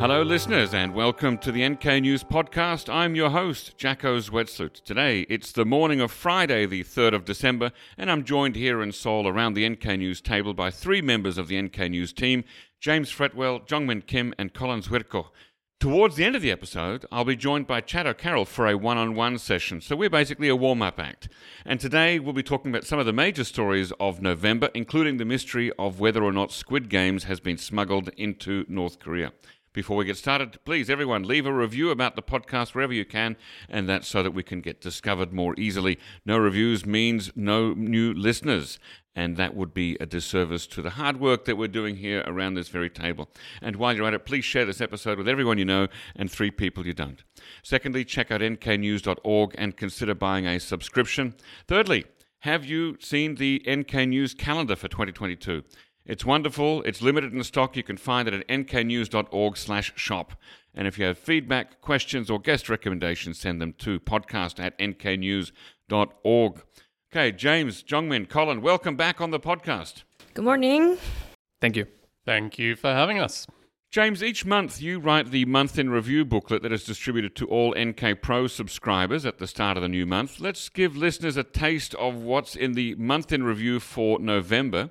Hello, listeners, and welcome to the NK News Podcast. I'm your host, Jacco Zwetsloot. Today, it's the morning of Friday, the 3rd of December, and I'm joined here in Seoul around the NK News table by three members of the NK News team James Fretwell, Jongmin Kim, and Colin Zwirko. Towards the end of the episode, I'll be joined by Chad O'Carroll for a one on one session, so we're basically a warm up act. And today we'll be talking about some of the major stories of November, including the mystery of whether or not Squid Games has been smuggled into North Korea. Before we get started, please, everyone, leave a review about the podcast wherever you can, and that's so that we can get discovered more easily. No reviews means no new listeners, and that would be a disservice to the hard work that we're doing here around this very table. And while you're at it, please share this episode with everyone you know and three people you don't. Secondly, check out nknews.org and consider buying a subscription. Thirdly, have you seen the NK News calendar for 2022? It's wonderful. It's limited in stock. You can find it at nknews.org slash shop. And if you have feedback, questions, or guest recommendations, send them to podcast at nknews.org. Okay, James, Jongmin, Colin, welcome back on the podcast. Good morning. Thank you. Thank you for having us. James, each month you write the month in review booklet that is distributed to all NK Pro subscribers at the start of the new month. Let's give listeners a taste of what's in the month in review for November.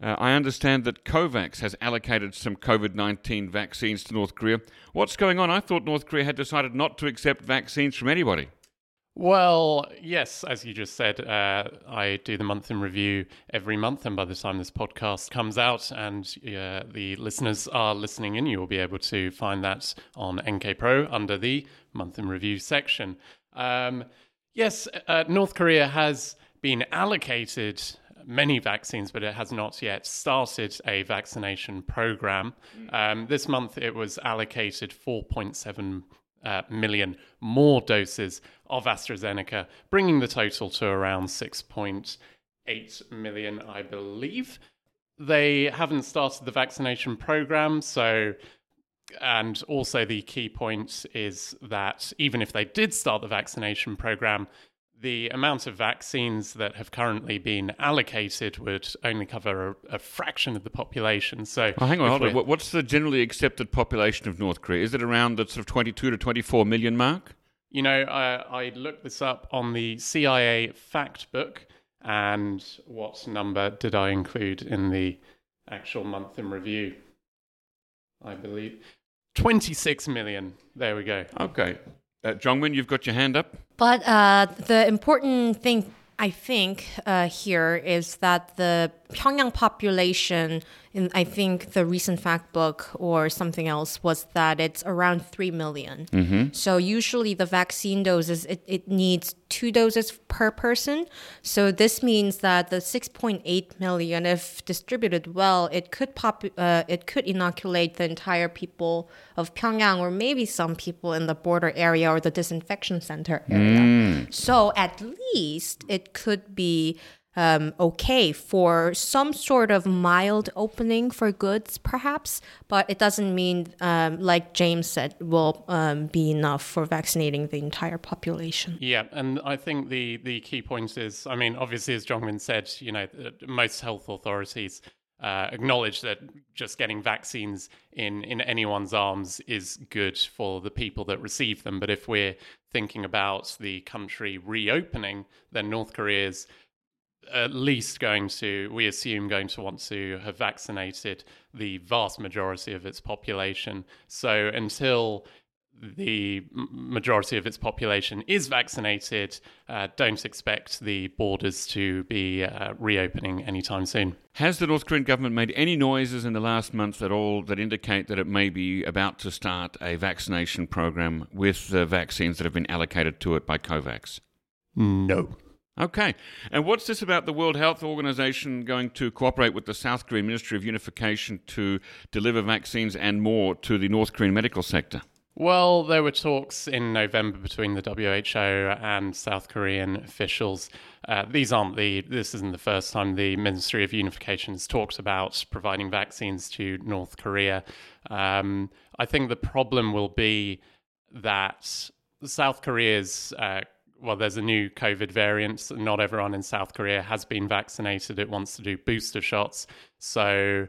Uh, I understand that COVAX has allocated some COVID 19 vaccines to North Korea. What's going on? I thought North Korea had decided not to accept vaccines from anybody. Well, yes, as you just said, uh, I do the month in review every month, and by the time this podcast comes out and uh, the listeners are listening in, you will be able to find that on NK Pro under the month in review section. Um, yes, uh, North Korea has been allocated many vaccines, but it has not yet started a vaccination program. Um, this month, it was allocated 4.7 uh, million more doses of AstraZeneca, bringing the total to around 6.8 million, I believe. They haven't started the vaccination program, so. And also, the key point is that even if they did start the vaccination program, the amount of vaccines that have currently been allocated would only cover a, a fraction of the population. So, oh, hang on, hold on. What's the generally accepted population of North Korea? Is it around the sort of 22 to 24 million mark? You know, I, I looked this up on the CIA fact book, and what number did I include in the actual month in review? I believe 26 million. There we go. Okay. Uh, Jongmin, you've got your hand up. But uh, the important thing I think uh, here is that the Pyongyang population, in I think the recent fact book or something else was that it's around three million. Mm-hmm. So usually the vaccine doses it, it needs two doses per person. So this means that the 6.8 million, if distributed well, it could pop uh, it could inoculate the entire people of Pyongyang or maybe some people in the border area or the disinfection center area. Mm. So at least it could be um, okay for some sort of mild opening for goods, perhaps, but it doesn't mean, um, like James said, will um, be enough for vaccinating the entire population. Yeah, and I think the the key point is, I mean, obviously, as Jongmin said, you know, most health authorities. Uh, acknowledge that just getting vaccines in, in anyone's arms is good for the people that receive them. But if we're thinking about the country reopening, then North Korea's at least going to, we assume, going to want to have vaccinated the vast majority of its population. So until the majority of its population is vaccinated, uh, don't expect the borders to be uh, reopening anytime soon. Has the North Korean government made any noises in the last month at all that indicate that it may be about to start a vaccination program with the vaccines that have been allocated to it by COVAX? No. Okay. And what's this about the World Health Organization going to cooperate with the South Korean Ministry of Unification to deliver vaccines and more to the North Korean medical sector? Well, there were talks in November between the WHO and South Korean officials. Uh, these aren't the. This isn't the first time the Ministry of Unification has talked about providing vaccines to North Korea. Um, I think the problem will be that South Korea's uh, well, there's a new COVID variant. Not everyone in South Korea has been vaccinated. It wants to do booster shots. So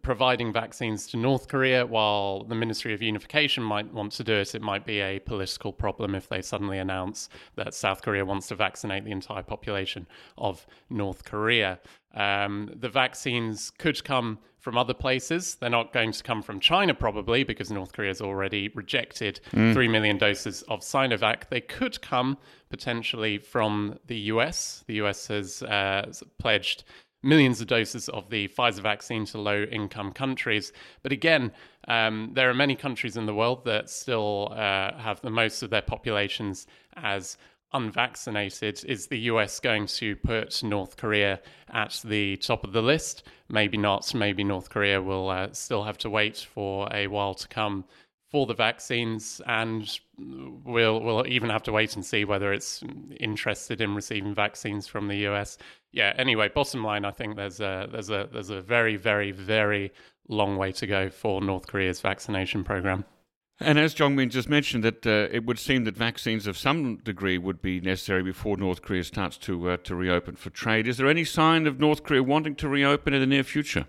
providing vaccines to North Korea, while the Ministry of Unification might want to do it, it might be a political problem if they suddenly announce that South Korea wants to vaccinate the entire population of North Korea. Um, the vaccines could come from other places. They're not going to come from China, probably, because North Korea has already rejected mm. 3 million doses of Sinovac. They could come potentially from the US. The US has uh, pledged millions of doses of the Pfizer vaccine to low income countries. But again, um, there are many countries in the world that still uh, have the most of their populations as unvaccinated. Is the US going to put North Korea at the top of the list? Maybe not. Maybe North Korea will uh, still have to wait for a while to come for the vaccines, and we'll we'll even have to wait and see whether it's interested in receiving vaccines from the US. Yeah. Anyway, bottom line, I think there's a there's a there's a very very very long way to go for North Korea's vaccination program. And as Jongmin just mentioned, that uh, it would seem that vaccines of some degree would be necessary before North Korea starts to uh, to reopen for trade. Is there any sign of North Korea wanting to reopen in the near future?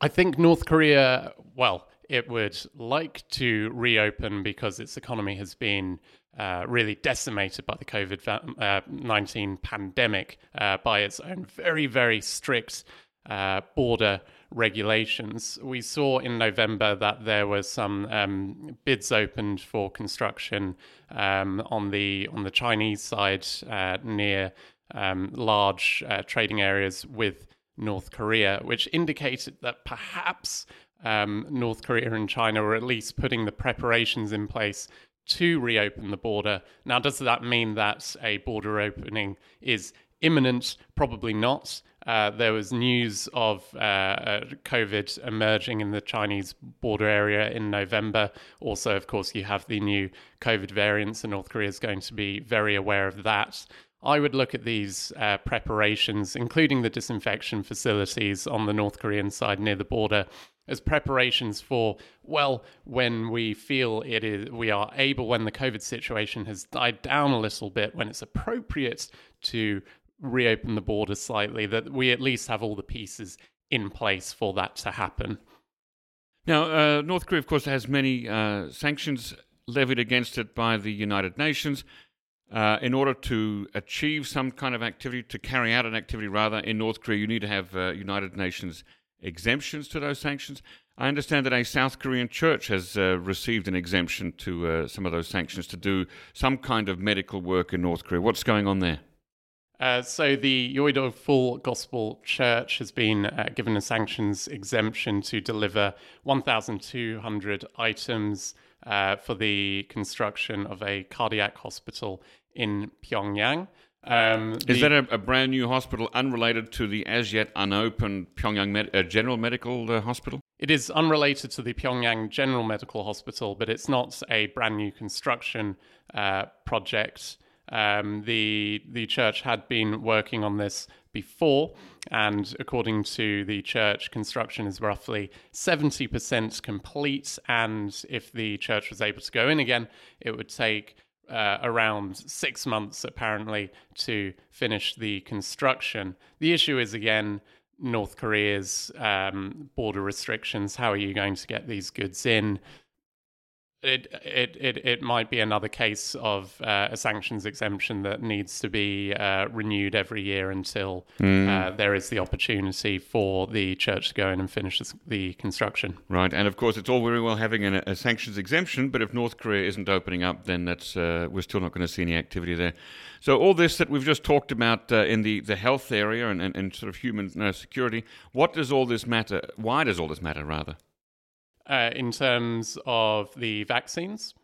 I think North Korea, well, it would like to reopen because its economy has been uh, really decimated by the COVID uh, 19 pandemic uh, by its own very, very strict uh, border regulations. We saw in November that there were some um, bids opened for construction um, on the on the Chinese side uh, near um, large trading areas with North Korea, which indicated that perhaps um, North Korea and China were at least putting the preparations in place to reopen the border. Now, does that mean that a border opening is imminent? Probably not. Uh, there was news of uh, uh COVID emerging in the Chinese border area in November. Also, of course, you have the new COVID variants, and North Korea is going to be very aware of that. I would look at these uh, preparations, including the disinfection facilities on the North Korean side near the border, as preparations for well when we feel it is we are able when the covid situation has died down a little bit when it's appropriate to reopen the border slightly that we at least have all the pieces in place for that to happen. Now uh, north korea of course has many uh, sanctions levied against it by the united nations uh, in order to achieve some kind of activity, to carry out an activity rather, in North Korea, you need to have uh, United Nations exemptions to those sanctions. I understand that a South Korean church has uh, received an exemption to uh, some of those sanctions to do some kind of medical work in North Korea. What's going on there? Uh, so the Yoido Full Gospel Church has been given a sanctions exemption to deliver 1,200 items uh, for the construction of a cardiac hospital in Pyongyang. Um, Is that a, a, brand new hospital unrelated to the as yet unopened Pyongyang Med- uh, General Medical uh, Hospital? It is unrelated to the Pyongyang General Medical Hospital, but it's not a brand new construction uh, project. Um, the the church had been working on this before, and according to the church, construction is roughly seventy percent complete. And if the church was able to go in again, it would take uh, around six months apparently to finish the construction. The issue is again North Korea's um, border restrictions. How are you going to get these goods in? It it it, it might be another case of uh, a sanctions exemption that needs to be uh, renewed every year until mm. uh, there is the opportunity for the church to go in and finish the construction. Right, and of course, it's all very well having a, a sanctions exemption, but if North Korea isn't opening up, then that's uh, we're still not going to see any activity there. So all this that we've just talked about uh, in the, the health area and, and, and sort of human uh, security, what does all this matter? Why does all this matter, rather? Uh, in terms of the vaccines?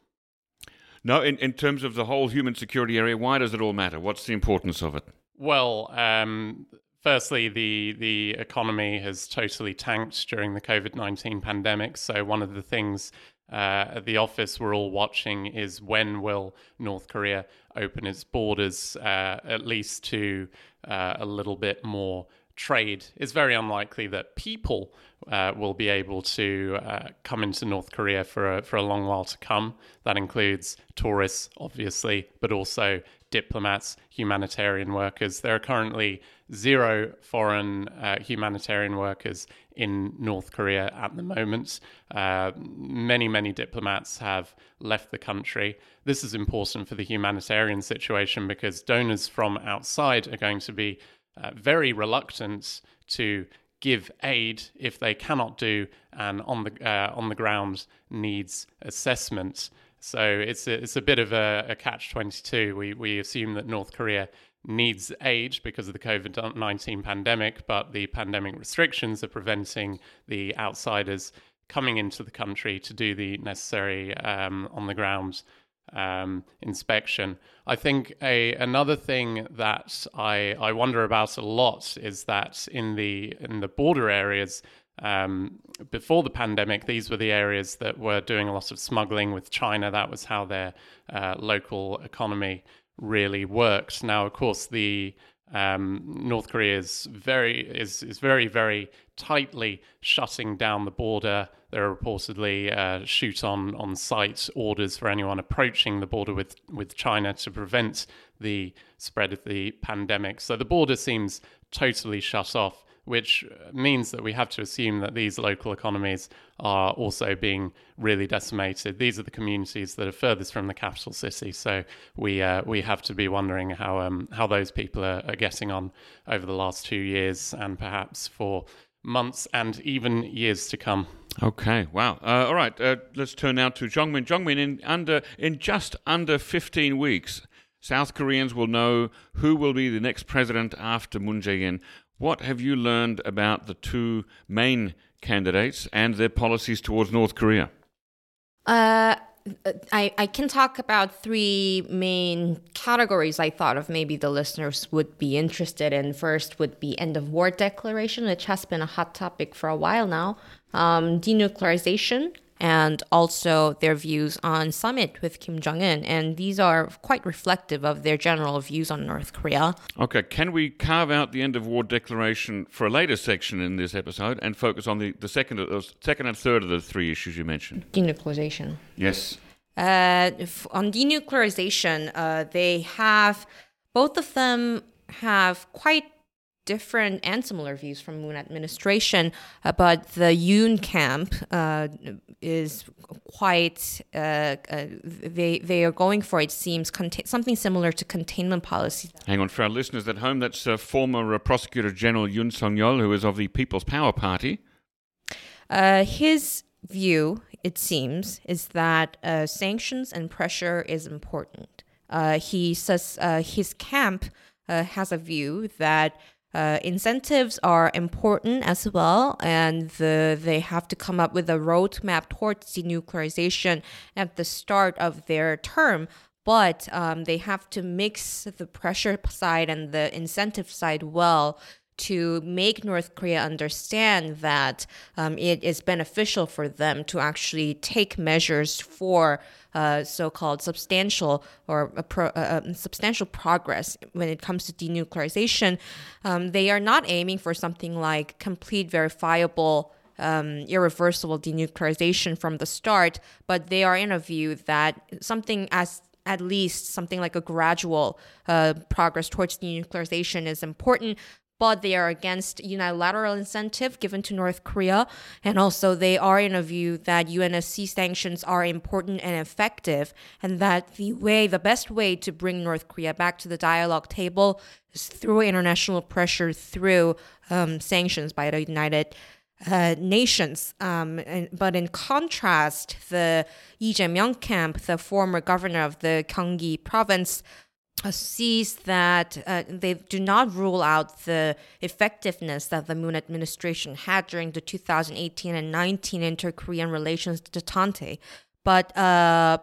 No, in, in terms of the whole human security area, why does it all matter? What's the importance of it? Well, um, firstly, the the economy has totally tanked during the COVID nineteen pandemic. So one of the things uh, at the office we're all watching is when will North Korea open its borders, uh, at least to uh, a little bit more trade, it's very unlikely that people uh, will be able to uh, come into North Korea for a, for a long while to come. That includes tourists, obviously, but also diplomats, humanitarian workers. There are currently zero foreign uh, humanitarian workers in North Korea at the moment. Uh, many, many diplomats have left the country. This is important for the humanitarian situation because donors from outside are going to be uh, very reluctant to give aid if they cannot do an on the uh, on the ground needs assessment. So it's a, it's a bit of a, a catch twenty two. We we assume that North Korea needs aid because of the COVID nineteen pandemic, but the pandemic restrictions are preventing the outsiders coming into the country to do the necessary um, on the ground um, inspection. I think a another thing that I I wonder about a lot is that in the in the border areas. Um, before the pandemic, these were the areas that were doing a lot of smuggling with China. That was how their uh, local economy really worked. Now, of course, the um, North Korea is very is is very very tightly shutting down the border. There are reportedly uh, shoot on on site orders for anyone approaching the border with with China to prevent the spread of the pandemic. So the border seems totally shut off which means that we have to assume that these local economies are also being really decimated. These are the communities that are furthest from the capital city, so we uh, we have to be wondering how um, how those people are, are getting on over the last two years and perhaps for months and even years to come. Okay, wow. Uh, all right, uh, let's turn now to Jongmin. Jongmin, in under in just under 15 weeks, South Koreans will know who will be the next president after Moon Jae-in. What have you learned about the two main candidates and their policies towards North Korea? Uh, I, I can talk about three main categories I thought of maybe the listeners would be interested in. First would be end of war declaration, which has been a hot topic for a while now. Um, denuclearization, and also their views on summit with Kim Jong Un. And these are quite reflective of their general views on North Korea. Okay, can we carve out the end of war declaration for a later section in this episode and focus on the, the second, uh, second and third of the three issues you mentioned? Denuclearization. Yes. Uh, on denuclearization, uh, they have both of them have quite different and similar views from Moon administration, uh, but the Yoon camp uh, is quite uh, uh they they are going for it seems contain- something similar to containment policy. Hang on for our listeners at home. That's uh, former uh, Prosecutor General Yoon Song Yeol, who is of the People's Power Party. his view, it seems, is that sanctions and pressure is important. he says his camp has a view that uh, incentives are important as well, and the, they have to come up with a roadmap towards denuclearization at the start of their term. But um, they have to mix the pressure side and the incentive side well to make North Korea understand that um, it is beneficial for them to actually take measures for uh, so-called substantial or pro, uh, um, substantial progress when it comes to denuclearization. Um, they are not aiming for something like complete verifiable. Um, irreversible denuclearization from the start, but they are in a view that something as at least something like a gradual uh, progress towards denuclearization is important but they are against unilateral incentive given to North Korea. And also, they are in a view that UNSC sanctions are important and effective, and that the way, the best way to bring North Korea back to the dialogue table is through international pressure, through um, sanctions by the United uh, nations. Um, and, but in contrast, the Lee Jae-myung camp, the former governor of the Gyeonggi province, sees that uh, they do not rule out the effectiveness that the Moon administration had during the 2018 and 19 inter-Korean relations detente, but uh,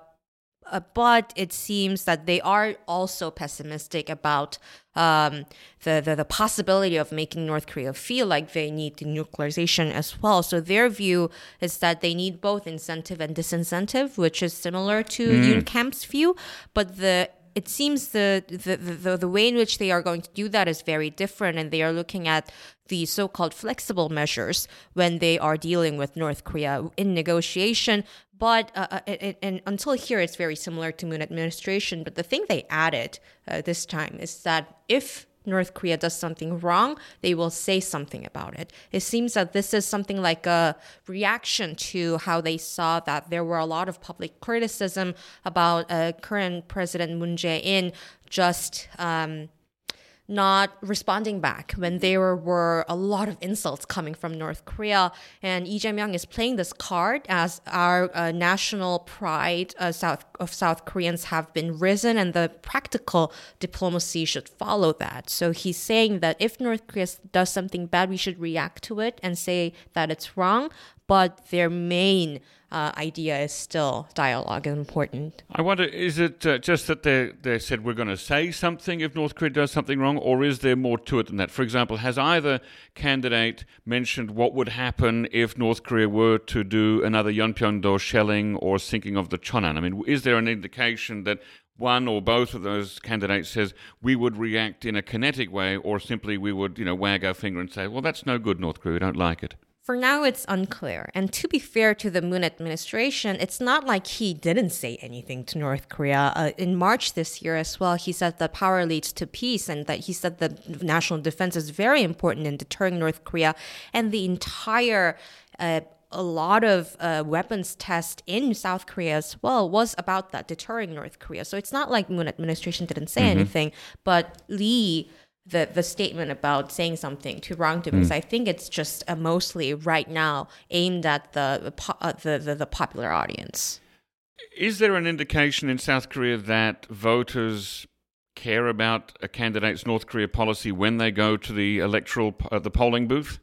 uh, but it seems that they are also pessimistic about um, the, the, the possibility of making North Korea feel like they need denuclearization as well. So their view is that they need both incentive and disincentive, which is similar to mm. Yoon Camp's view. But the it seems the, the, the, the way in which they are going to do that is very different, and they are looking at the so called flexible measures when they are dealing with North Korea in negotiation. But uh, uh and, and, until here, it's very similar to Moon administration. But the thing they added uh, this time is that if North Korea does something wrong, they will say something about it. It seems that this is something like a reaction to how they saw that there were a lot of public criticism about uh, current President Moon Jae-in just um, not responding back when there were a lot of insults coming from North Korea. And Lee Jae-myung is playing this card as our uh, national pride uh, South, of South Koreans have been risen, and the practical diplomacy should follow that. So he's saying that if North Korea does something bad, we should react to it and say that it's wrong. But their main uh, idea is still dialogue is important. I wonder, is it uh, just that they they said we're going to say something if North Korea does something wrong, or is there more to it than that? For example, has either candidate mentioned what would happen if North Korea were to do another Yeonpyeong-do shelling or sinking of the Chonan? I mean, is there an indication that one or both of those candidates says we would react in a kinetic way, or simply we would, you know, wag our finger and say, well, that's no good, North Korea, we don't like it? For now, it's unclear. And to be fair to the Moon administration, it's not like he didn't say anything to North Korea. Uh, in March this year as well, he said that power leads to peace and that he said that national defense is very important in deterring North Korea. And the entire uh, a lot of uh, weapons test in South Korea as well was about that deterring North Korea. So it's not like Moon administration didn't say mm-hmm. anything, but Lee the the statement about saying something to wrongdoings. Mm. I think it's just mostly right now aimed at the, uh, the, the the popular audience. Is there an indication in South Korea that voters care about a candidate's North Korea policy when they go to the electoral uh, the polling booth?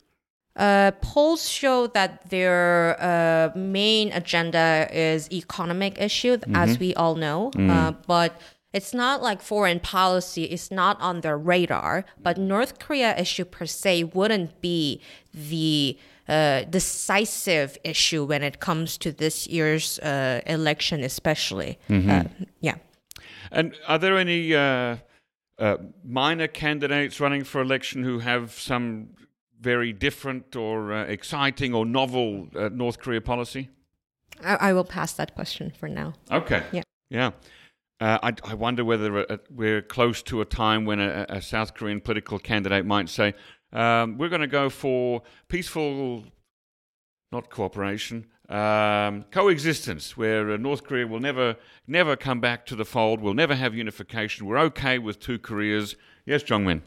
Uh, polls show that their uh, main agenda is economic issue, mm-hmm. as we all know. Mm. Uh, but it's not like foreign policy is not on their radar, but North Korea issue per se wouldn't be the uh, decisive issue when it comes to this year's uh, election, especially. Mm-hmm. Uh, yeah. And are there any uh, uh, minor candidates running for election who have some very different or uh, exciting or novel North Korea policy? I-, I will pass that question for now. Okay. Yeah. Yeah. Uh, I, I, wonder whether uh, we're close to a time when a, a South Korean political candidate might say, um, we're going to go for peaceful, not cooperation, um, coexistence, where uh, North Korea will never, never come back to the fold, we'll never have unification. We're okay with two Koreas. Yes, Jongmin.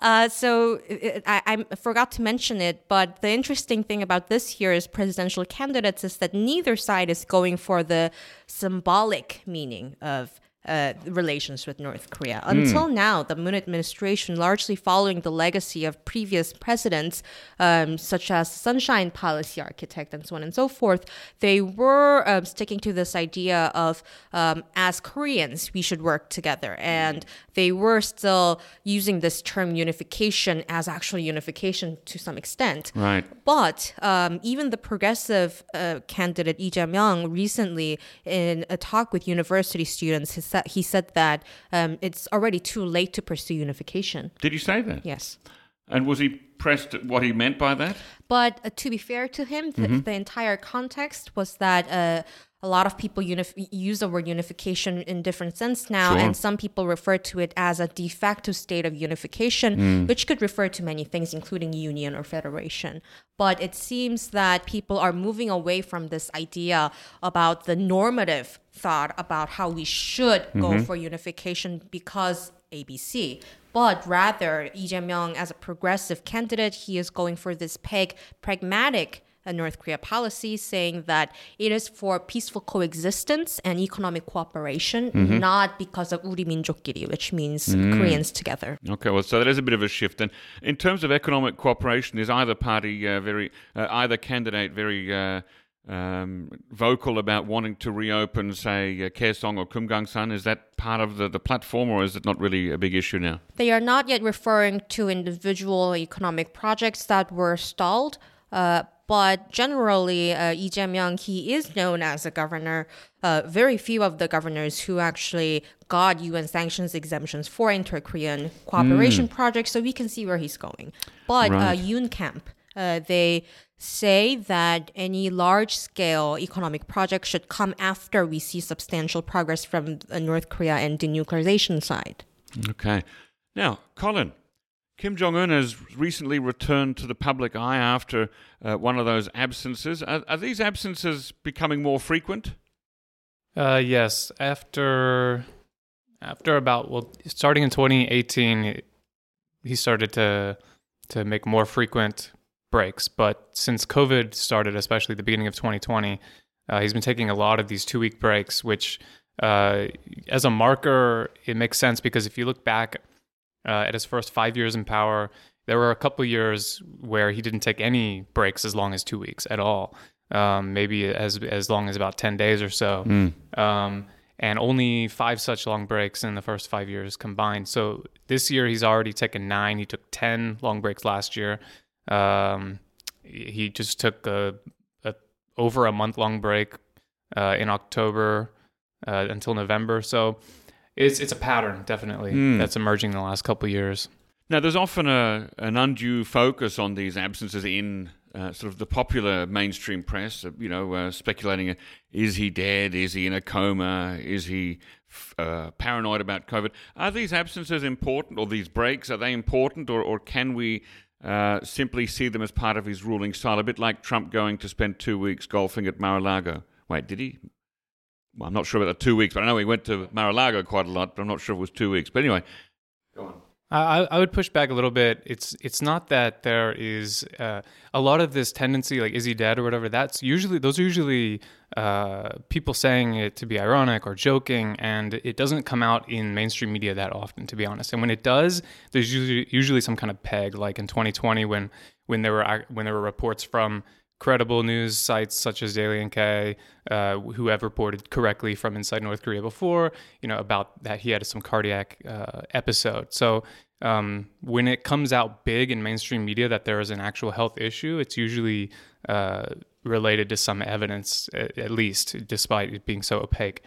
Uh, so I, I, forgot to mention it, but the interesting thing about this year's presidential candidates is that neither side is going for the symbolic meaning of uh, relations with North Korea. Hmm. Until mm. now, the Moon administration, largely following the legacy of previous presidents, um, such as Sunshine Policy Architect and so on and so forth, they were um, sticking to this idea of um, as Koreans, we should work together. And they were still using this term unification as actual unification to some extent. Right. But um, even the progressive uh, candidate, Lee Jae-myung, recently in a talk with university students, has that he said that um, it's already too late to pursue unification. Did he say that? Yes. And was he pressed what he meant by that? But uh, to be fair to him, the, mm-hmm. the entire context was that uh, a lot of people unif- use the word unification in different sense now, sure. and some people refer to it as a de facto state of unification, mm. which could refer to many things, including union or federation. But it seems that people are moving away from this idea about the normative thought about how we should mm-hmm. go for unification because ABC. But rather, Lee Jae-myung, as a progressive candidate, he is going for this peg pragmatic a North Korea policy saying that it is for peaceful coexistence and economic cooperation, mm-hmm. not because of 우리 민족끼리, which means mm. Koreans together. Okay, well, so that is a bit of a shift. And in terms of economic cooperation, is either party uh, very, uh, either candidate very uh, um, vocal about wanting to reopen, say, uh, Kaesong or Kumgangsan? Is that part of the, the platform, or is it not really a big issue now? They are not yet referring to individual economic projects that were stalled. Uh, but generally, uh, Lee Jae-myung, he is known as a governor. Uh, very few of the governors who actually got UN sanctions exemptions for inter-Korean cooperation projects, so we can see where he's going. But Right. uh, Yoon Camp, uh, they say that any large-scale economic project should come after we see substantial progress from uh, North Korea and denuclearization side. Okay. Now, Colin, Kim Jong un has recently returned to the public eye after uh, one of those absences. Are, are these absences becoming more frequent? Uh, yes, after after about well, starting in 2018, he started to to make more frequent breaks. But since COVID started, especially the beginning of 2020, uh, he's been taking a lot of these two week breaks, which uh, as a marker, it makes sense because if you look back uh, at his first five years in power, there were a couple years where he didn't take any breaks as long as two weeks at all. Um, maybe as as long as about ten days or so, um, and only five such long breaks in the first five years combined. So this year he's already taken nine. He took ten long breaks last year. Um, he just took a, a over a month long break uh, in October uh, until November. So it's it's a pattern definitely Mm. that's emerging in the last couple of years. Now, there's often a, an undue focus on these absences in uh, sort of the popular mainstream press, uh, you know, uh, speculating uh, is he dead? Is he in a coma? Is he f- uh, paranoid about COVID? Are these absences important, or these breaks, are they important, or, or can we uh, simply see them as part of his ruling style? A bit like Trump going to spend two weeks golfing at Mar a Lago. Wait, did he? Well, I'm not sure about the two weeks, but I know he went to Mar a Lago quite a lot, but I'm not sure if it was two weeks. But anyway, go on. I, I would push back a little bit. It's it's not that there is uh, a lot of this tendency, like is he dead or whatever. That's usually those are usually uh, people saying it to be ironic or joking, and it doesn't come out in mainstream media that often, to be honest. And when it does, there's usually usually some kind of peg, like in 2020 when when there were when there were reports from credible news sites such as Daily NK, uh, who have reported correctly from inside North Korea before, you know, about that he had some cardiac uh, episode. So um, when it comes out big in mainstream media that there is an actual health issue, it's usually uh, related to some evidence, at, at least, despite it being so opaque.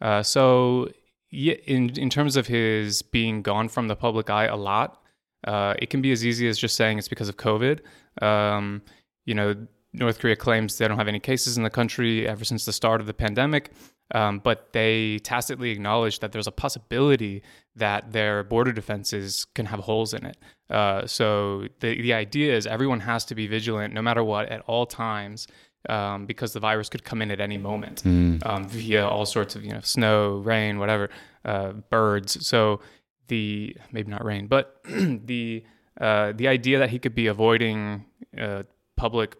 Uh, so, yeah, in in terms of his being gone from the public eye a lot, uh, it can be as easy as just saying it's because of COVID. Um, you know, North Korea claims they don't have any cases in the country ever since the start of the pandemic, um, but they tacitly acknowledge that there's a possibility that their border defenses can have holes in it. Uh, so the the idea is everyone has to be vigilant, no matter what, at all times. Um, because the virus could come in at any moment um, via all sorts of you know snow, rain, whatever, uh, birds. So the maybe not rain, but the uh, the idea that he could be avoiding uh, public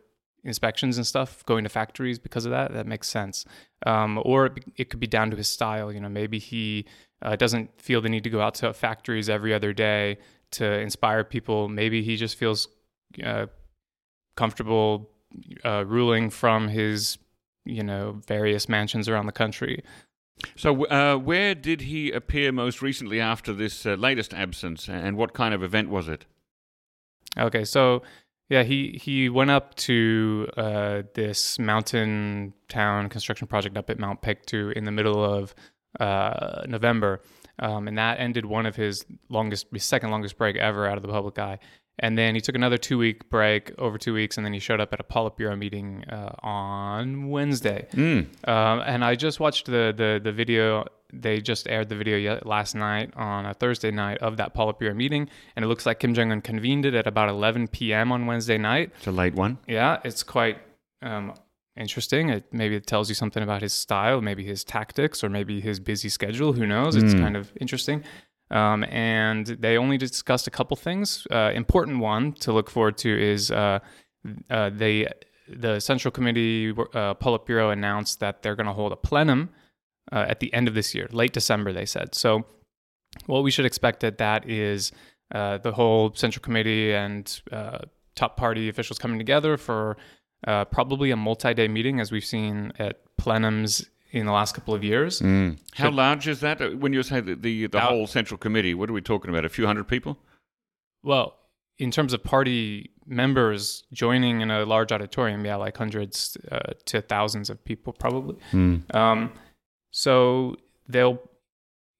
inspections and stuff, going to factories because of that, that makes sense. Um, or it, it could be down to his style. You know, maybe he uh, doesn't feel the need to go out to factories every other day to inspire people. Maybe he just feels uh, comfortable uh, ruling from his, you know, various mansions around the country. So, uh, where did he appear most recently after this uh, latest absence, and what kind of event was it? Okay, so yeah, he he went up to uh, this mountain town construction project up at Mount Paektu in the middle of uh, November, um, and that ended one of his longest, his second longest break ever out of the public eye. And then he took another two week break over two weeks, and then he showed up at a Politburo meeting uh, on Wednesday. Um, and I just watched the, the the video. They just aired the video last night on a Thursday night of that Politburo meeting, and it looks like Kim Jong Un convened it at about 11 p.m. on Wednesday night. It's a late one. Yeah, it's quite um, interesting. It maybe it tells you something about his style, maybe his tactics, or maybe his busy schedule. Who knows? It's kind of interesting. Um, and they only discussed a couple things. Uh, important one to look forward to is uh, uh, they the Central Committee uh, Politburo announced that they're going to hold a plenum uh, at the end of this year, late December. They said so. What we should expect at that is uh, the whole Central Committee and uh, top party officials coming together for probably a multi-day meeting, as we've seen at plenums in the last couple of years. How large is that? Uh, When you say the the, the Out- whole central committee, what are we talking about? A few hundred people? Well, in terms of party members joining in a large auditorium. Yeah, like hundreds uh, to thousands of people probably. Um, so they'll,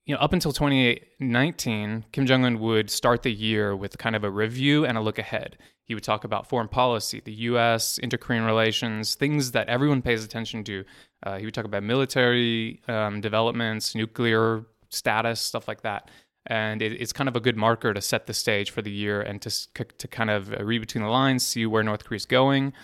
you know, up until 2019, Kim Jong Un would start the year with kind of a review and a look ahead. He would talk about foreign policy, the U.S., inter-Korean relations, things that everyone pays attention to. Uh, he would talk about military um, developments, nuclear status, stuff like that. And it, it's kind of a good marker to set the stage for the year and to to kind of read between the lines, see where North Korea is going,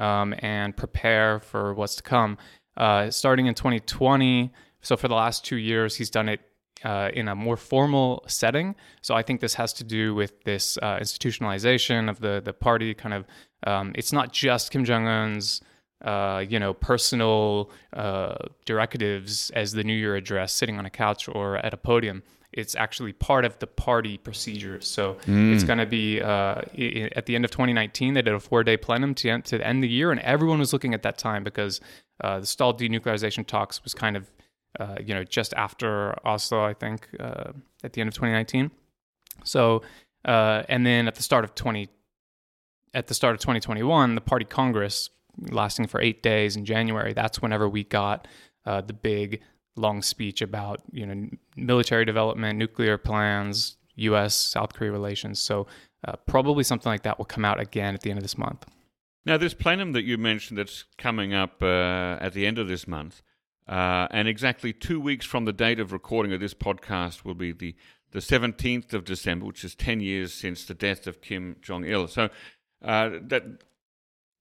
um, and prepare for what's to come. Uh, starting in 2020, so for the last two years, he's done it uh, in a more formal setting. So I think this has to do with this uh, institutionalization of the the party. Kind of, um, it's not just Kim Jong Un's. Uh, you know, personal uh, directives as the New Year address, sitting on a couch or at a podium. It's actually part of the party procedure. So it's going to be uh, i- i- at the end of 2019. They did a four-day plenum to end, to end the year, and everyone was looking at that time because uh, the stalled denuclearization talks was kind of uh, you know, just after Oslo, I think, uh, at the end of 2019. So, uh, and then at the start of 20, at the start of 2021, the party congress lasting for eight days in January. That's whenever we got uh, the big long speech about you know military development, nuclear plans, U.S. South Korea relations. So uh, probably something like that will come out again at the end of this month. Now, this plenum that you mentioned that's coming up uh, at the end of this month, uh, and exactly two weeks from the date of recording of this podcast will be the, the 17th of December, which is 10 years since the death of Kim Jong il. So uh, that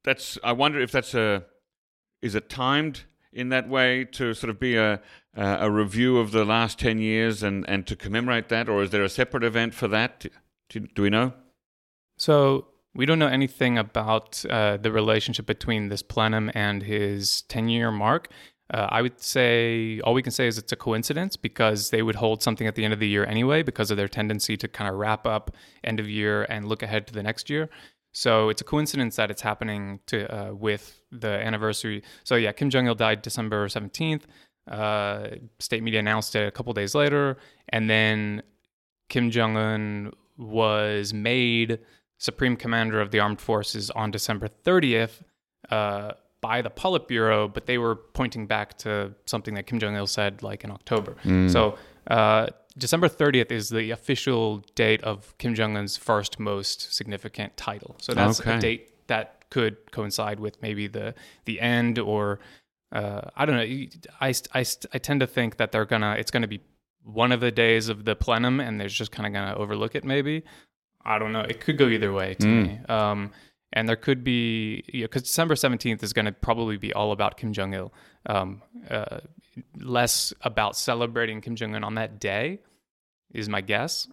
that's I wonder if that's a is it timed in that way to sort of be a a review of the last 10 years and, and to commemorate that, or is there a separate event for that? Do, do we know? So we don't know anything about uh, the relationship between this plenum and his 10 year mark. Uh, I would say all we can say is it's a coincidence because they would hold something at the end of the year anyway because of their tendency to kind of wrap up end of year and look ahead to the next year. So it's a coincidence that it's happening to uh, with the anniversary. So yeah, Kim Jong Il died December 17th. Uh, state media announced it a couple days later, and then Kim Jong Un was made Supreme Commander of the Armed Forces on December 30th uh, by the Politburo, but they were pointing back to something that Kim Jong Il said like in October. So uh, December 30th is the official date of Kim Jong Un's first most significant title. So that's Okay. a date that could coincide with maybe the the end or uh, I don't know. I, I, I tend to think that they're gonna it's gonna be one of the days of the plenum and they're just kind of gonna overlook it maybe. I don't know. It could go either way to me. Um, and there could be because December seventeenth is going to probably be all about Kim Jong Il, um, uh, less about celebrating Kim Jong Un on that day, is my guess.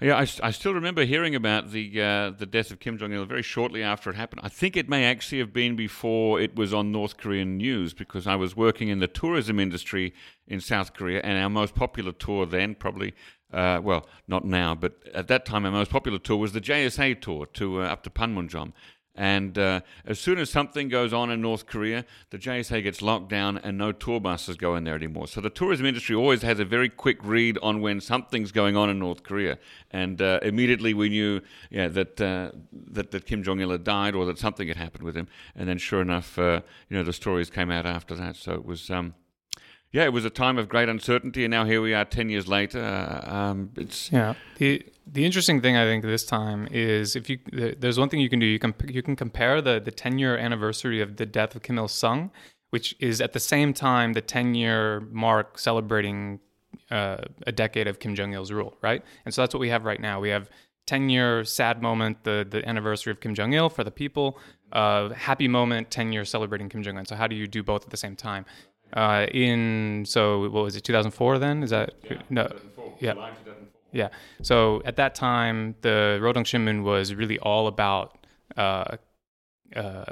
Yeah, I, I still remember hearing about the uh, the death of Kim Jong Il very shortly after it happened. I think it may actually have been before it was on North Korean news because I was working in the tourism industry in South Korea, and our most popular tour then, probably, uh, well, not now, but at that time, our most popular tour was the JSA tour to uh, up to Panmunjom. And uh, as soon as something goes on in North Korea, the JSA gets locked down and no tour buses go in there anymore. So the tourism industry always has a very quick read on when something's going on in North Korea. And uh, immediately we knew yeah, that, uh, that, that Kim Jong il had died or that something had happened with him. And then sure enough, uh, you know, the stories came out after that. So it was. Um, yeah, it was a time of great uncertainty, and now here we are, ten years later. Uh, um, it's Yeah. The the interesting thing I think this time is if you there's one thing you can do you can you can compare the the 10 year anniversary of the death of Kim Il Sung, which is at the same time the 10 year mark celebrating uh, a decade of Kim Jong Il's rule, right? And so that's what we have right now. We have 10 year sad moment, the the anniversary of Kim Jong Il for the people. Uh, happy moment, 10 years celebrating Kim Jong Un. So how do you do both at the same time? Uh, in so what was it 2004 then is that no yeah yeah. So at that time, the Rodong Shinmun was really all about uh, uh,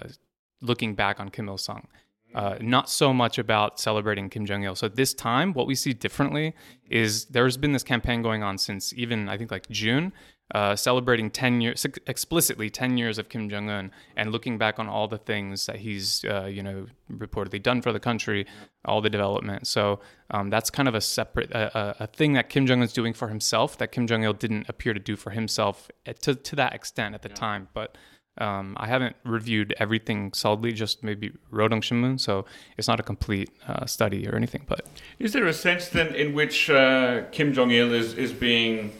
looking back on Kim Il Sung, uh, not so much about celebrating Kim Jong Il. So this time, what we see differently is there's been this campaign going on since even I think like June uh, celebrating 10 years, explicitly 10 years of Kim Jong un and looking back on all the things that he's, uh, you know, reportedly done for the country, all the development. So um, that's kind of a separate, uh, a thing that Kim Jong un's doing for himself that Kim Jong il didn't appear to do for himself to, to that extent at the yeah. time. But um, I haven't reviewed everything solidly, just maybe Rodong Shinmun, so it's not a complete uh, study or anything. But is there a sense then in which uh, Kim Jong Il is is being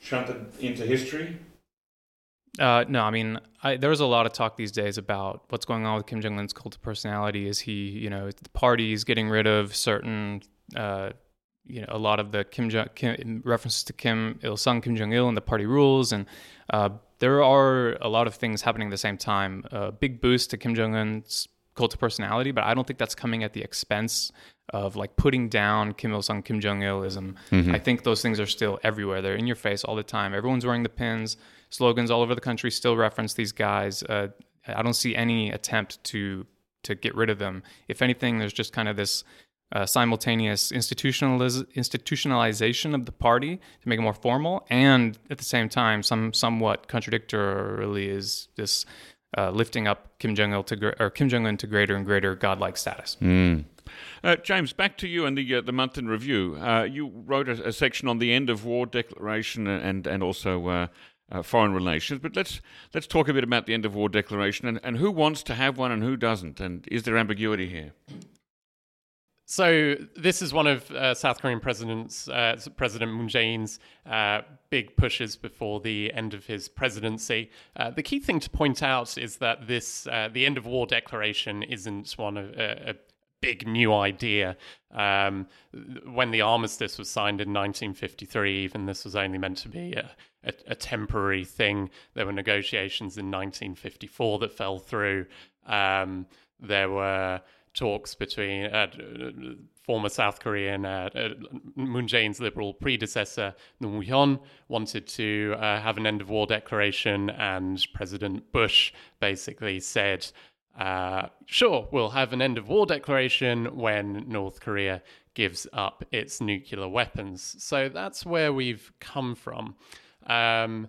shunted into history? Uh, no, I mean, I, there's a lot of talk these days about what's going on with Kim Jong Un's cult of personality. Is he, you know, the party's getting rid of certain, uh, you know, a lot of the Kim Jong Kim, references to Kim Il Sung, Kim Jong Il, and the party rules, and uh, there are a lot of things happening at the same time. A big boost to Kim Jong Un's cult of personality, but I don't think that's coming at the expense of like putting down Kim Il Sung, Kim Jong Ilism. Mm-hmm. I think those things are still everywhere. They're in your face all the time. Everyone's wearing the pins. Slogans all over the country still reference these guys. Uh, I don't see any attempt to to get rid of them. If anything, there's just kind of this uh, simultaneous institutionaliz- institutionalization of the party to make it more formal, and at the same time, some somewhat contradictorily is this uh, lifting up Kim Jong Il to or Kim Jong Un to greater and greater godlike status. Mm. Uh, James, back to you and the uh, the month in review. Uh, you wrote a, a, section on the end of war declaration and and also uh, uh, foreign relations. But let's let's talk a bit about the end of war declaration and, and who wants to have one and who doesn't, and is there ambiguity here? So this is one of uh, South Korean president's President Moon Jae-in's big pushes before the end of his presidency. Uh, the key thing to point out is that this uh, the end of war declaration isn't one of a big new idea. Um, when the armistice was signed in 1953, even this was only meant to be a, a, a temporary thing. There were negotiations in 1954 that fell through. Um, there were talks between uh, former South Korean uh, uh, Moon Jae-in's liberal predecessor Roh Moo-hyun wanted to uh, have an end of war declaration, and President Bush basically said. Uh, sure, we'll have an end of war declaration when North Korea gives up its nuclear weapons. So that's where we've come from. Um,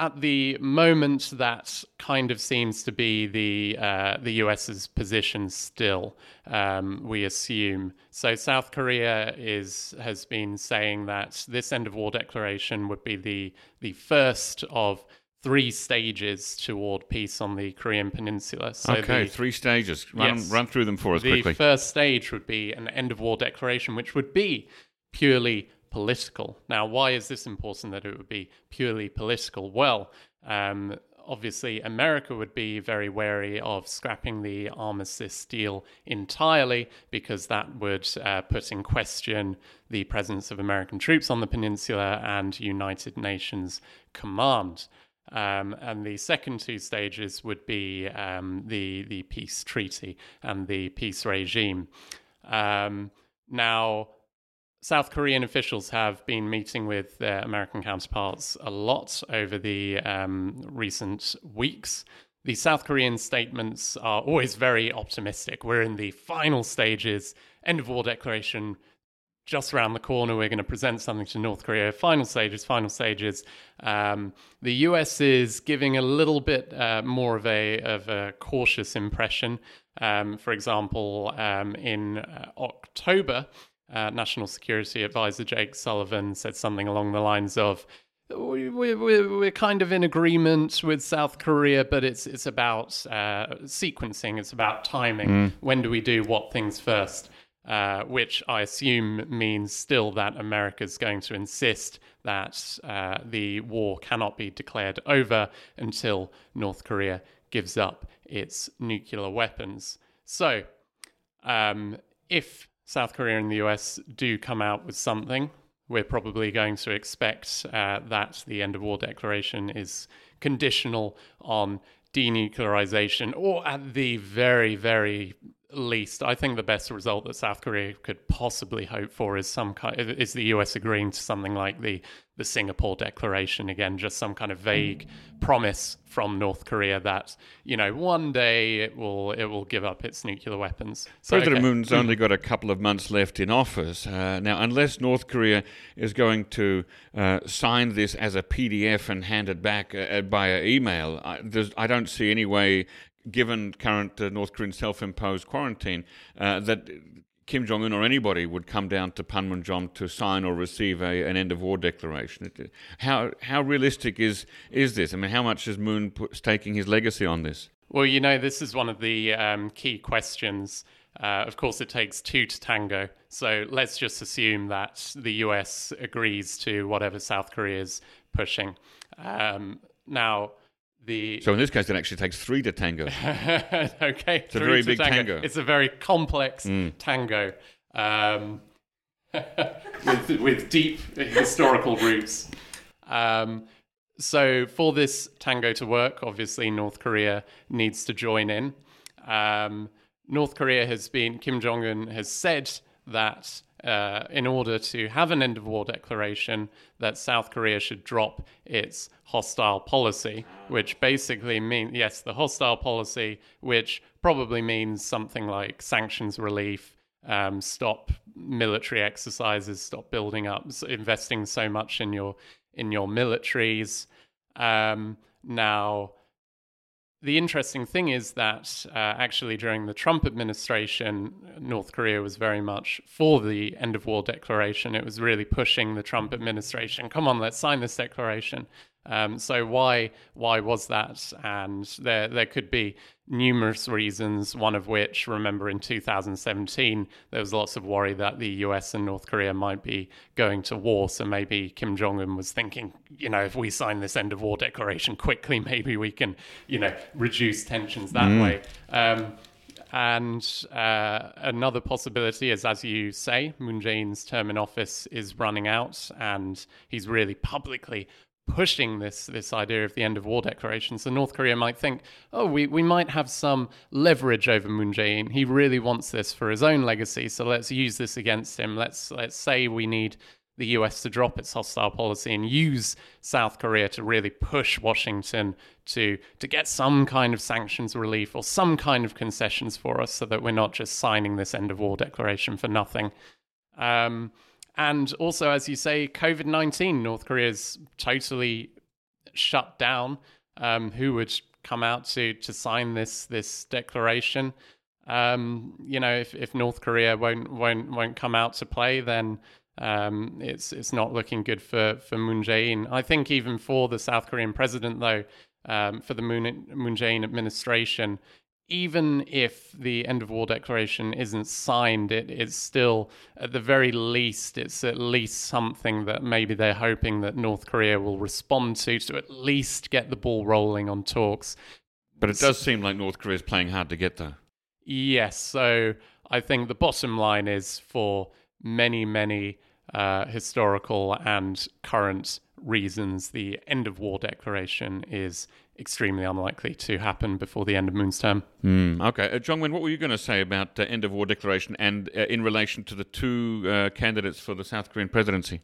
at the moment, that kind of seems to be the uh, the US's position still. Um, we assume so. South Korea is has been saying that this end of war declaration would be the the first of three stages toward peace on the Korean Peninsula. So okay, the, three stages. Run yes, run through them for us the quickly. The first stage would be an end of war declaration, which would be purely political. Now, why is this important that it would be purely political? Well, um, obviously, America would be very wary of scrapping the armistice deal entirely because that would uh, put in question the presence of American troops on the peninsula and United Nations command. Um, and the second two stages would be um, the the peace treaty and the peace regime. Um, now, South Korean officials have been meeting with their American counterparts a lot over the um, recent weeks. The South Korean statements are always very optimistic. We're in the final stages, end of war declaration just around the corner. We're going to present something to North Korea. Final stages, final stages. Um, the US is giving a little bit uh, more of a of a cautious impression. Um, for example, um, in uh, October uh, National Security Advisor Jake Sullivan said something along the lines of, we, we, we're kind of in agreement with South Korea, but it's it's about uh, sequencing. It's about timing. Mm. When do we do what things first? Uh, which I assume means still that America's going to insist that uh, the war cannot be declared over until North Korea gives up its nuclear weapons. So, um, if South Korea and the US do come out with something, we're probably going to expect uh, that the end of war declaration is conditional on denuclearization, or at the very, very least, I think the best result that South Korea could possibly hope for is some kind is the US agreeing to something like the the Singapore Declaration again, just some kind of vague promise from North Korea that you know one day it will it will give up its nuclear weapons. So, President okay. Moon's only got a couple of months left in office uh, now. Unless North Korea is going to uh, sign this as a PDF and hand it back uh, by email, I, I don't see any way given current uh, North Korean self-imposed quarantine, uh, that Kim Jong Un or anybody would come down to Panmunjom to sign or receive a, an end of war declaration. How how realistic is is this? I mean, how much is Moon put, staking his legacy on this? Well, you know, this is one of the um, key questions. Uh, of course, it takes two to tango. So let's just assume that the US agrees to whatever South Korea is pushing. Um, now the so in this case, it actually takes three to tango. okay, it's a very big tango. tango. It's a very complex mm. tango um, with, with deep historical roots. Um, so for this tango to work, obviously North Korea needs to join in. Um, North Korea has been Kim Jong Un has said that uh, in order to have an end of war declaration, that South Korea should drop its hostile policy, which basically means, yes, the hostile policy, which probably means something like sanctions relief, um, stop military exercises, stop building up, investing so much in your in your militaries. Um, now, the interesting thing is that uh, actually during the Trump administration, North Korea was very much for the end of war declaration. It was really pushing the Trump administration, come on, let's sign this declaration. Um, so why why was that? And there there could be numerous reasons. One of which, remember, in 2017, there was lots of worry that the U.S. and North Korea might be going to war. So maybe Kim Jong Un was thinking, you know, if we sign this end of war declaration quickly, maybe we can, you know, reduce tensions that mm. way. Um, and uh, another possibility is, as you say, Moon Jae-in's term in office is running out, and he's really publicly pushing this this idea of the end of war declaration. So North Korea might think, oh, we, we might have some leverage over Moon Jae-in. He really wants this for his own legacy, so let's use this against him. Let's let's say we need the US to drop its hostile policy and use South Korea to really push Washington to to get some kind of sanctions relief or some kind of concessions for us so that we're not just signing this end of war declaration for nothing. Um, and also, as you say, COVID 19, North Korea is totally shut down. Um, who would come out to, to sign this this declaration? Um, you know, if, if North Korea won't won't won't come out to play, then um, it's it's not looking good for for Moon Jae-in. I think even for the South Korean president, though, um, for the Moon Moon Jae-in administration, even if the end of war declaration isn't signed, it, it's still, at the very least, it's at least something that maybe they're hoping that North Korea will respond to to at least get the ball rolling on talks. But it does seem like North Korea is playing hard to get there. Yes. So I think the bottom line is for many, many uh, historical and current reasons, the end of war declaration is extremely unlikely to happen before the end of Moon's term. Mm, okay. Uh, Jongmin, what were you going to say about uh, end of war declaration and uh, in relation to the two uh, candidates for the South Korean presidency?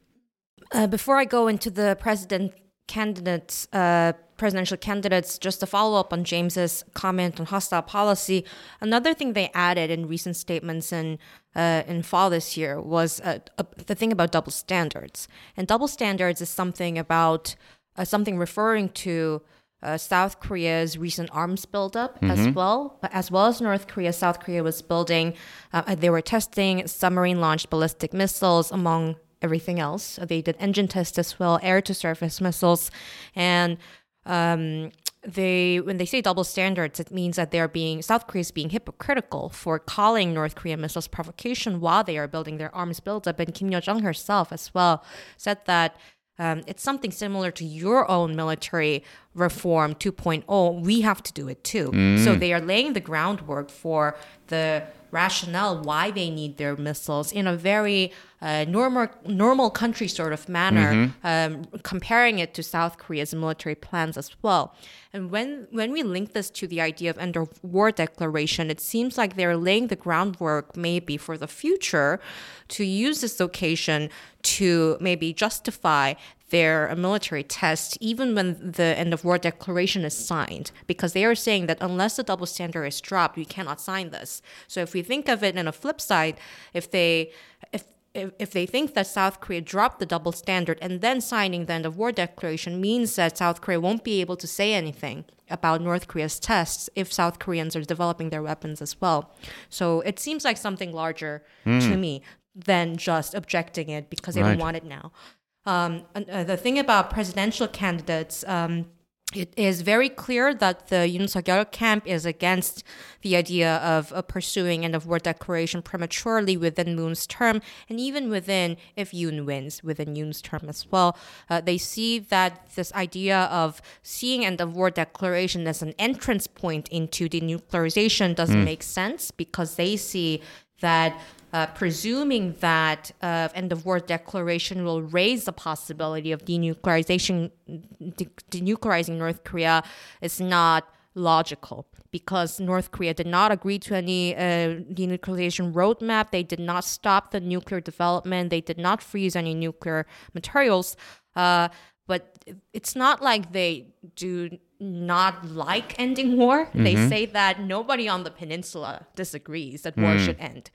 Uh, before I go into the president candidates, uh, presidential candidates, just to follow up on James's comment on hostile policy, another thing they added in recent statements in uh, in fall this year was uh, the thing about double standards. And double standards is something about uh, something referring to uh, South Korea's recent arms buildup mm-hmm. as well, as well as North Korea. South Korea was building, uh, they were testing submarine launched ballistic missiles among everything else. They did engine tests as well, air to surface missiles, and um, they when they say double standards, it means that they're being South Korea is being hypocritical for calling North Korean missiles provocation while they are building their arms buildup. And Kim Yo Jong herself as well said that um, it's something similar to your own military reform 2.0, we have to do it too. So they are laying the groundwork for the rationale why they need their missiles in a very uh, normal normal country sort of manner, um, comparing it to South Korea's military plans as well. And when when we link this to the idea of end of war declaration, it seems like they're laying the groundwork maybe for the future to use this occasion to maybe justify their uh, military test even when the end of war declaration is signed because they are saying that unless the double standard is dropped we cannot sign this so if we think of it in a flip side if they if if, if they think that South Korea dropped the double standard and then signing the end of war declaration means that South Korea won't be able to say anything about North Korea's tests if South Koreans are developing their weapons as well. So it seems like something larger hmm. to me than just objecting it because they Right. don't want it now. Um, uh, the thing about presidential candidates, um, it is very clear that the Yoon Suk-yeol camp is against the idea of uh, pursuing end of war declaration prematurely within Moon's term, and even within if Yoon wins within Yoon's term as well. Uh, they see that this idea of seeing end of war declaration as an entrance point into denuclearization doesn't make sense because they see that uh, presuming that uh, end of war declaration will raise the possibility of denuclearization, de- denuclearizing North Korea is not logical because North Korea did not agree to any uh, denuclearization roadmap. They did not stop the nuclear development. They did not freeze any nuclear materials. Uh, but it's not like they do not like ending war. They say that nobody on the peninsula disagrees that war should end.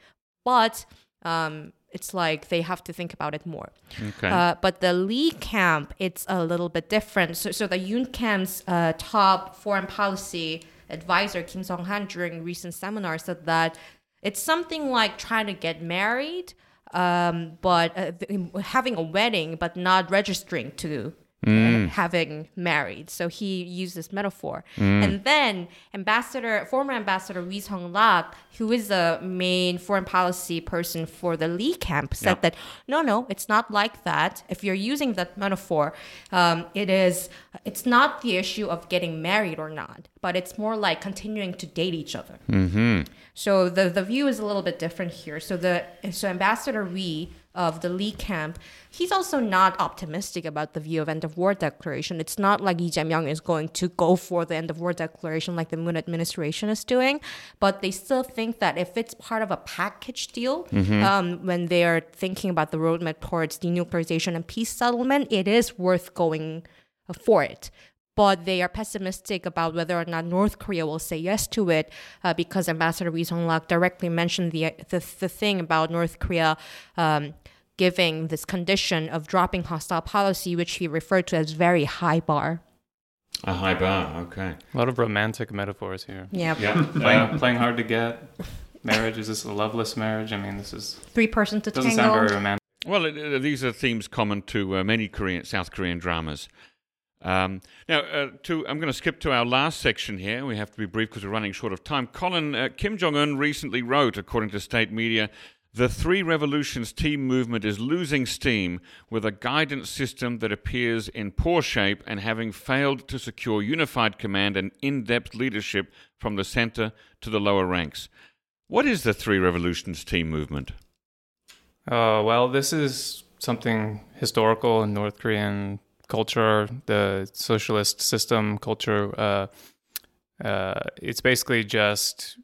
But um, it's like they have to think about it more. Okay. Uh, but the Lee camp, it's a little bit different. So, so the Yoon camp's uh, top foreign policy advisor, Kim Sung-han, during recent seminar said that it's something like trying to get married, um, but uh, having a wedding, but not registering to. Uh, having married, so he used this metaphor, and then Ambassador, former Ambassador Lee Sung Lak, who is the main foreign policy person for the Lee camp, said Yeah. that no, no, it's not like that. If you're using that metaphor, um, it is. It's not the issue of getting married or not, but it's more like continuing to date each other. So the the view is a little bit different here. So the so Ambassador Lee of the Lee camp, he's also not optimistic about the view of end of war declaration. It's not like Lee Jae-myung is going to go for the end of war declaration like the Moon administration is doing, but they still think that if it's part of a package deal, um, when they are thinking about the roadmap towards denuclearization and peace settlement, it is worth going for it. But they are pessimistic about whether or not North Korea will say yes to it uh, because Ambassador Lee Sung-lak directly mentioned the, the the thing about North Korea um, giving this condition of dropping hostile policy, which he referred to as very high bar. A high bar. Okay. A lot of romantic metaphors here. Yeah, Yeah. Playing, playing hard to get. Marriage is this a loveless marriage? I mean, this is three person to doesn't tango. sound very romantic. Well, it, it- these are themes common to uh, many Korean, South Korean dramas. Um, now, uh, to, I'm going to skip to our last section here. We have to be brief because we're running short of time. Colin, uh, Kim Jong un recently wrote, according to state media, the Three Revolutions team movement is losing steam with a guidance system that appears in poor shape and having failed to secure unified command and in depth leadership from the center to the lower ranks. What is the Three Revolutions team movement? Uh, well, this is something historical in North Korean culture, the socialist system culture. Uh, uh, it's basically just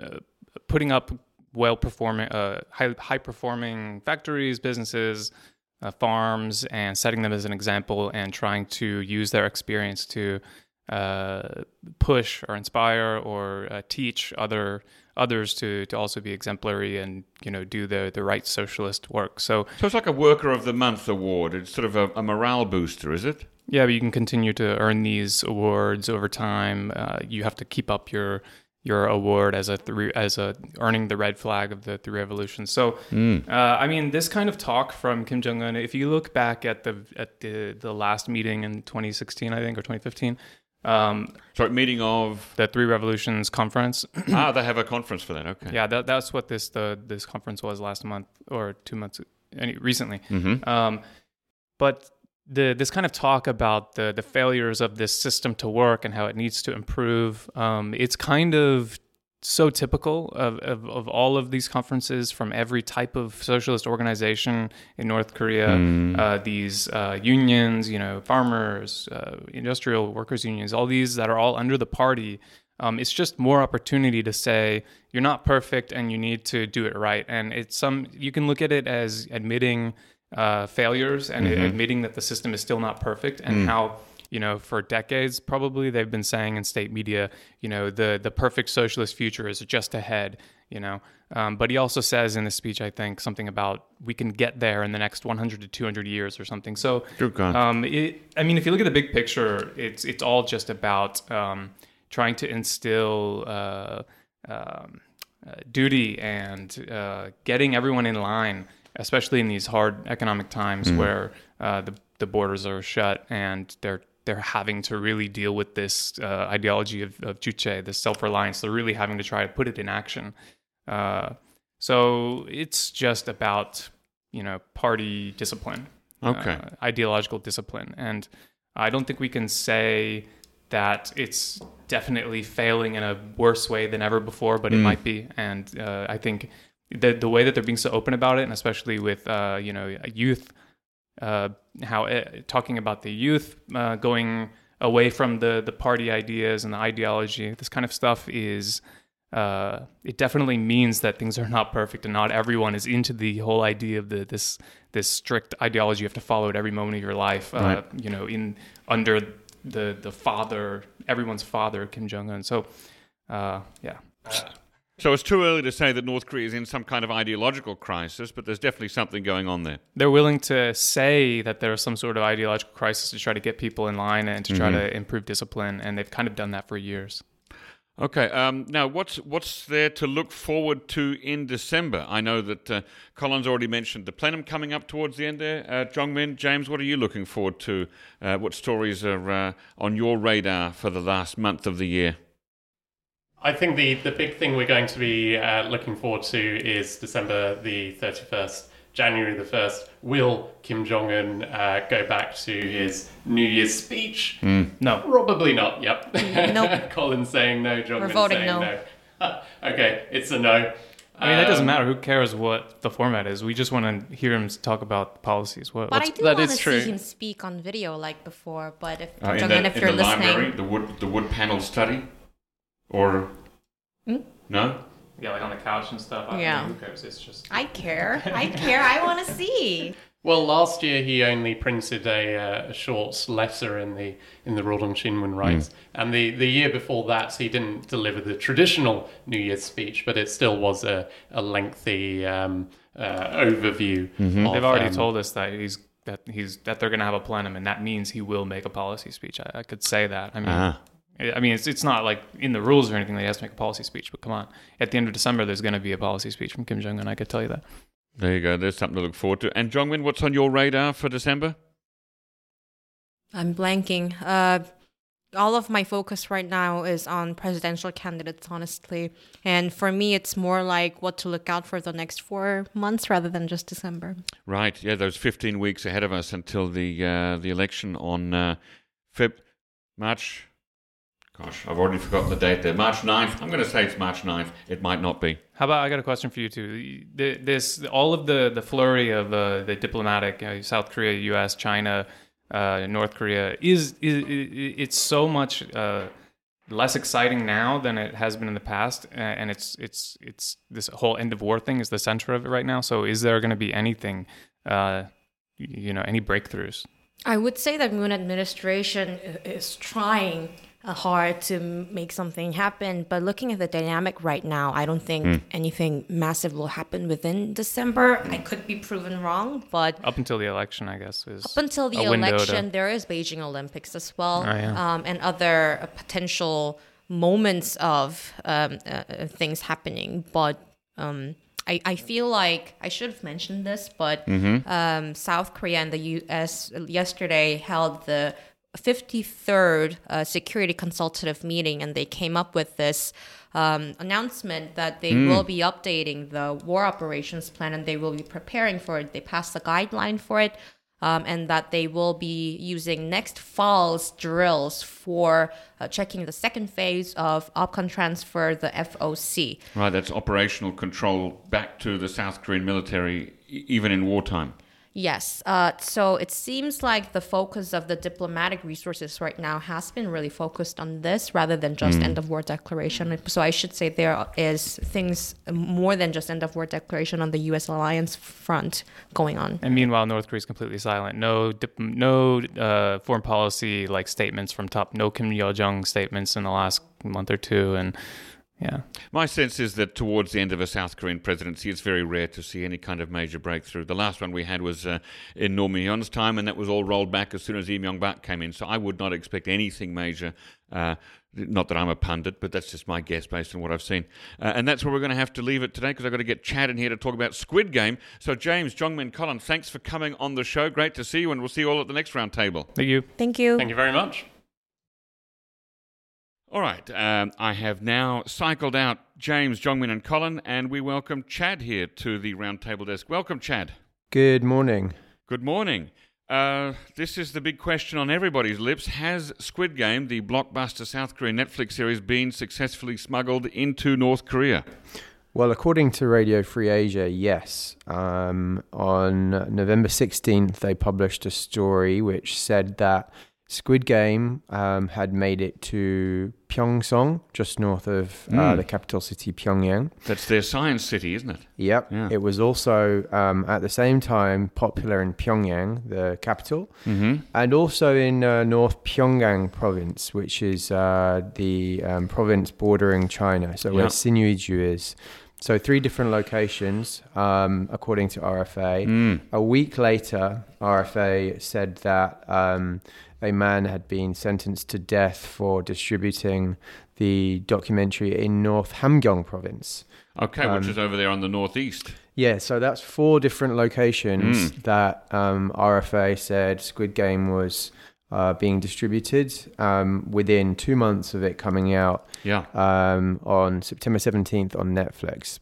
uh, putting up well performing, uh, high, high performing factories, businesses, uh, farms, and setting them as an example and trying to use their experience to uh, push or inspire or uh, teach other others to, to also be exemplary and you know do the the right socialist work. So So it's like a Worker of the Month award. It's sort of a, a morale booster, is it? yeah, but you can continue to earn these awards over time. Uh, you have to keep up your your award as a three as a earning the red flag of the three revolutions. So uh, I mean, this kind of talk from Kim Jong Un. If you look back at the at the the last meeting in 2016, I think or 2015. Um, Sorry, meeting of. the Three Revolutions conference. ah, they have a conference for that. Okay. yeah, that, that's what this the this conference was last month or two months any, recently. Mm-hmm. Um, but the this kind of talk about the the failures of this system to work and how it needs to improve. Um, it's kind of so typical of, of, of, all of these conferences from every type of socialist organization in North Korea. Mm. Uh, these uh, unions, you know, farmers, uh, industrial workers unions, all these that are all under the party. Um, it's just more opportunity to say you're not perfect and you need to do it right. And it's some you can look at it as admitting uh, failures and mm-hmm. admitting that the system is still not perfect and mm. how you know for decades probably they've been saying in state media you know the the perfect socialist future is just ahead you know um, but he also says in the speech i think something about we can get there in the next 100 to 200 years or something so um, it, i mean if you look at the big picture it's it's all just about um, trying to instill uh, um, uh, duty and uh, getting everyone in line especially in these hard economic times mm. where uh, the the borders are shut and they're they're having to really deal with this uh, ideology of, of Juche, this self reliance. They're really having to try to put it in action. Uh, so it's just about you know party discipline, okay, uh, ideological discipline, and I don't think we can say that it's definitely failing in a worse way than ever before, but it mm. might be. And uh, I think the the way that they're being so open about it, and especially with uh, you know youth, uh, how it, uh, talking about the youth uh, going away from the the party ideas and the ideology, this kind of stuff is. Uh, it definitely means that things are not perfect and not everyone is into the whole idea of the this this strict ideology you have to follow at every moment of your life. Uh, right. You know, in under the the father, everyone's father, Kim Jong Un. So, uh, yeah. So it's too early to say that North Korea is in some kind of ideological crisis, but there's definitely something going on there. They're willing to say that there's some sort of ideological crisis to try to get people in line and to try mm-hmm. to improve discipline, and they've kind of done that for years. Okay. Um, now, what's what's there to look forward to in December? I know that uh, Colin's already mentioned the plenum coming up towards the end there. Uh, Jongmin, James, what are you looking forward to? Uh, what stories are uh, on your radar for the last month of the year? I think the, the big thing we're going to be uh, looking forward to is December the 31st, January the 1st. Will Kim Jong un uh, go back to his New Year's speech? Mm. No. Probably not. Yep. Nope. Colin's saying no, Jong un saying no. no. okay, it's a no. I mean, that doesn't um, matter. Who cares what the format is? We just want to hear him talk about policies. What, but I do want to see him speak on video like before. But if uh, Jong Un, if you're the listening, library, the wood, the wood panel study. Or hmm? no? Yeah, like on the couch and stuff. I yeah. who cares? It's just. I care. I care. I want to see. Well, last year he only printed a, uh, a short letter in the in the Rodong Shinmun rights, mm. and the, the year before that he didn't deliver the traditional New Year's speech, but it still was a a lengthy um, uh, overview. Mm-hmm. Of, They've already um, told us that he's that he's that they're going to have a plenum, and that means he will make a policy speech. I, I could say that. I mean, uh-huh. I mean, it's it's not like in the rules or anything that he has to make a policy speech. But come on, at the end of December, there's going to be a policy speech from Kim Jong Un. I could tell you that. There you go. There's something to look forward to. And Jongmin, what's on your radar for December? I'm blanking. Uh, all of my focus right now is on presidential candidates, honestly. And for me, it's more like what to look out for the next four months rather than just December. Right. Yeah, those 15 weeks ahead of us until the uh, the election on uh, Feb March Gosh, I've already forgotten the date there. March 9th. I'm going to say it's March 9th. It might not be. How about I got a question for you too? This all of the the flurry of uh, the diplomatic uh, South Korea, U.S., China, uh, North Korea is, is, is it's so much uh, less exciting now than it has been in the past, and it's it's it's this whole end of war thing is the center of it right now. So, is there going to be anything, uh, you know, any breakthroughs? I would say that Moon administration is trying hard to make something happen. But looking at the dynamic right now, I don't think mm. anything massive will happen within December. I could be proven wrong, but up until the election, I guess is up until the election, to... there is Beijing Olympics as well, oh, yeah. um, and other uh, potential moments of um, uh, uh things happening. But um, I, I feel like I should have mentioned this, but mm-hmm. um, South Korea and the U.S. yesterday held the 53rd uh, security consultative meeting, and they came up with this um, announcement that they mm. will be updating the war operations plan and they will be preparing for it. They passed the guideline for it. um, and that they will be using next fall's drills for uh, checking the second phase of Opcon transfer, the FOC. Right, that's operational control back to the South Korean military, e- even in wartime. Yes. Uh, so it seems like the focus of the diplomatic resources right now has been really focused on this rather than just end of war declaration. So I should say there is things more than just end of war declaration on the U.S. alliance front going on. And meanwhile, North Korea is completely silent. No, dip, no uh, foreign policy like statements from top. No Kim Yo Jong statements in the last month or two, and yeah. My sense is that towards the end of a South Korean presidency, it's very rare to see any kind of major breakthrough. The last one we had was uh, in Roh Moo-hyun's time, and that was all rolled back as soon as Lee Myung-bak came in. So I would not expect anything major. Uh, not that I'm a pundit, but that's just my guess based on what I've seen. Uh, and that's where we're going to have to leave it today because I've got to get Chad in here to talk about Squid Game. So, James, Jongmin, Colin, thanks for coming on the show. Great to see you, and we'll see you all at the next round table. Thank you. Thank you. Thank you very much. All right, um, I have now cycled out James, Jongmin, and Colin, and we welcome Chad here to the roundtable desk. Welcome, Chad. Good morning. Good morning. Uh, this is the big question on everybody's lips. Has Squid Game, the blockbuster South Korean Netflix series, been successfully smuggled into North Korea? Well, according to Radio Free Asia, yes. Um, on November 16th, they published a story which said that Squid Game um, had made it to Pyeongseong, just north of uh, Mm. the capital city, Pyongyang. That's their science city, isn't it? Yep. Yeah. It was also, um, at the same time, popular in Pyongyang, the capital, Mm-hmm. and also in uh, North Pyongan province, which is uh, the um, province bordering China, so Yeah. where Sinuiju is. So three different locations, um, according to RFA. Mm. A week later, RFA said that um, a man had been sentenced to death for distributing the documentary in North Hamgyong province. Okay, which Um, is over there on the northeast. Yeah, so that's four different locations Mm. that um, RFA said Squid Game was uh, being distributed um, within two months of it coming out Yeah. um, on September 17th on Netflix.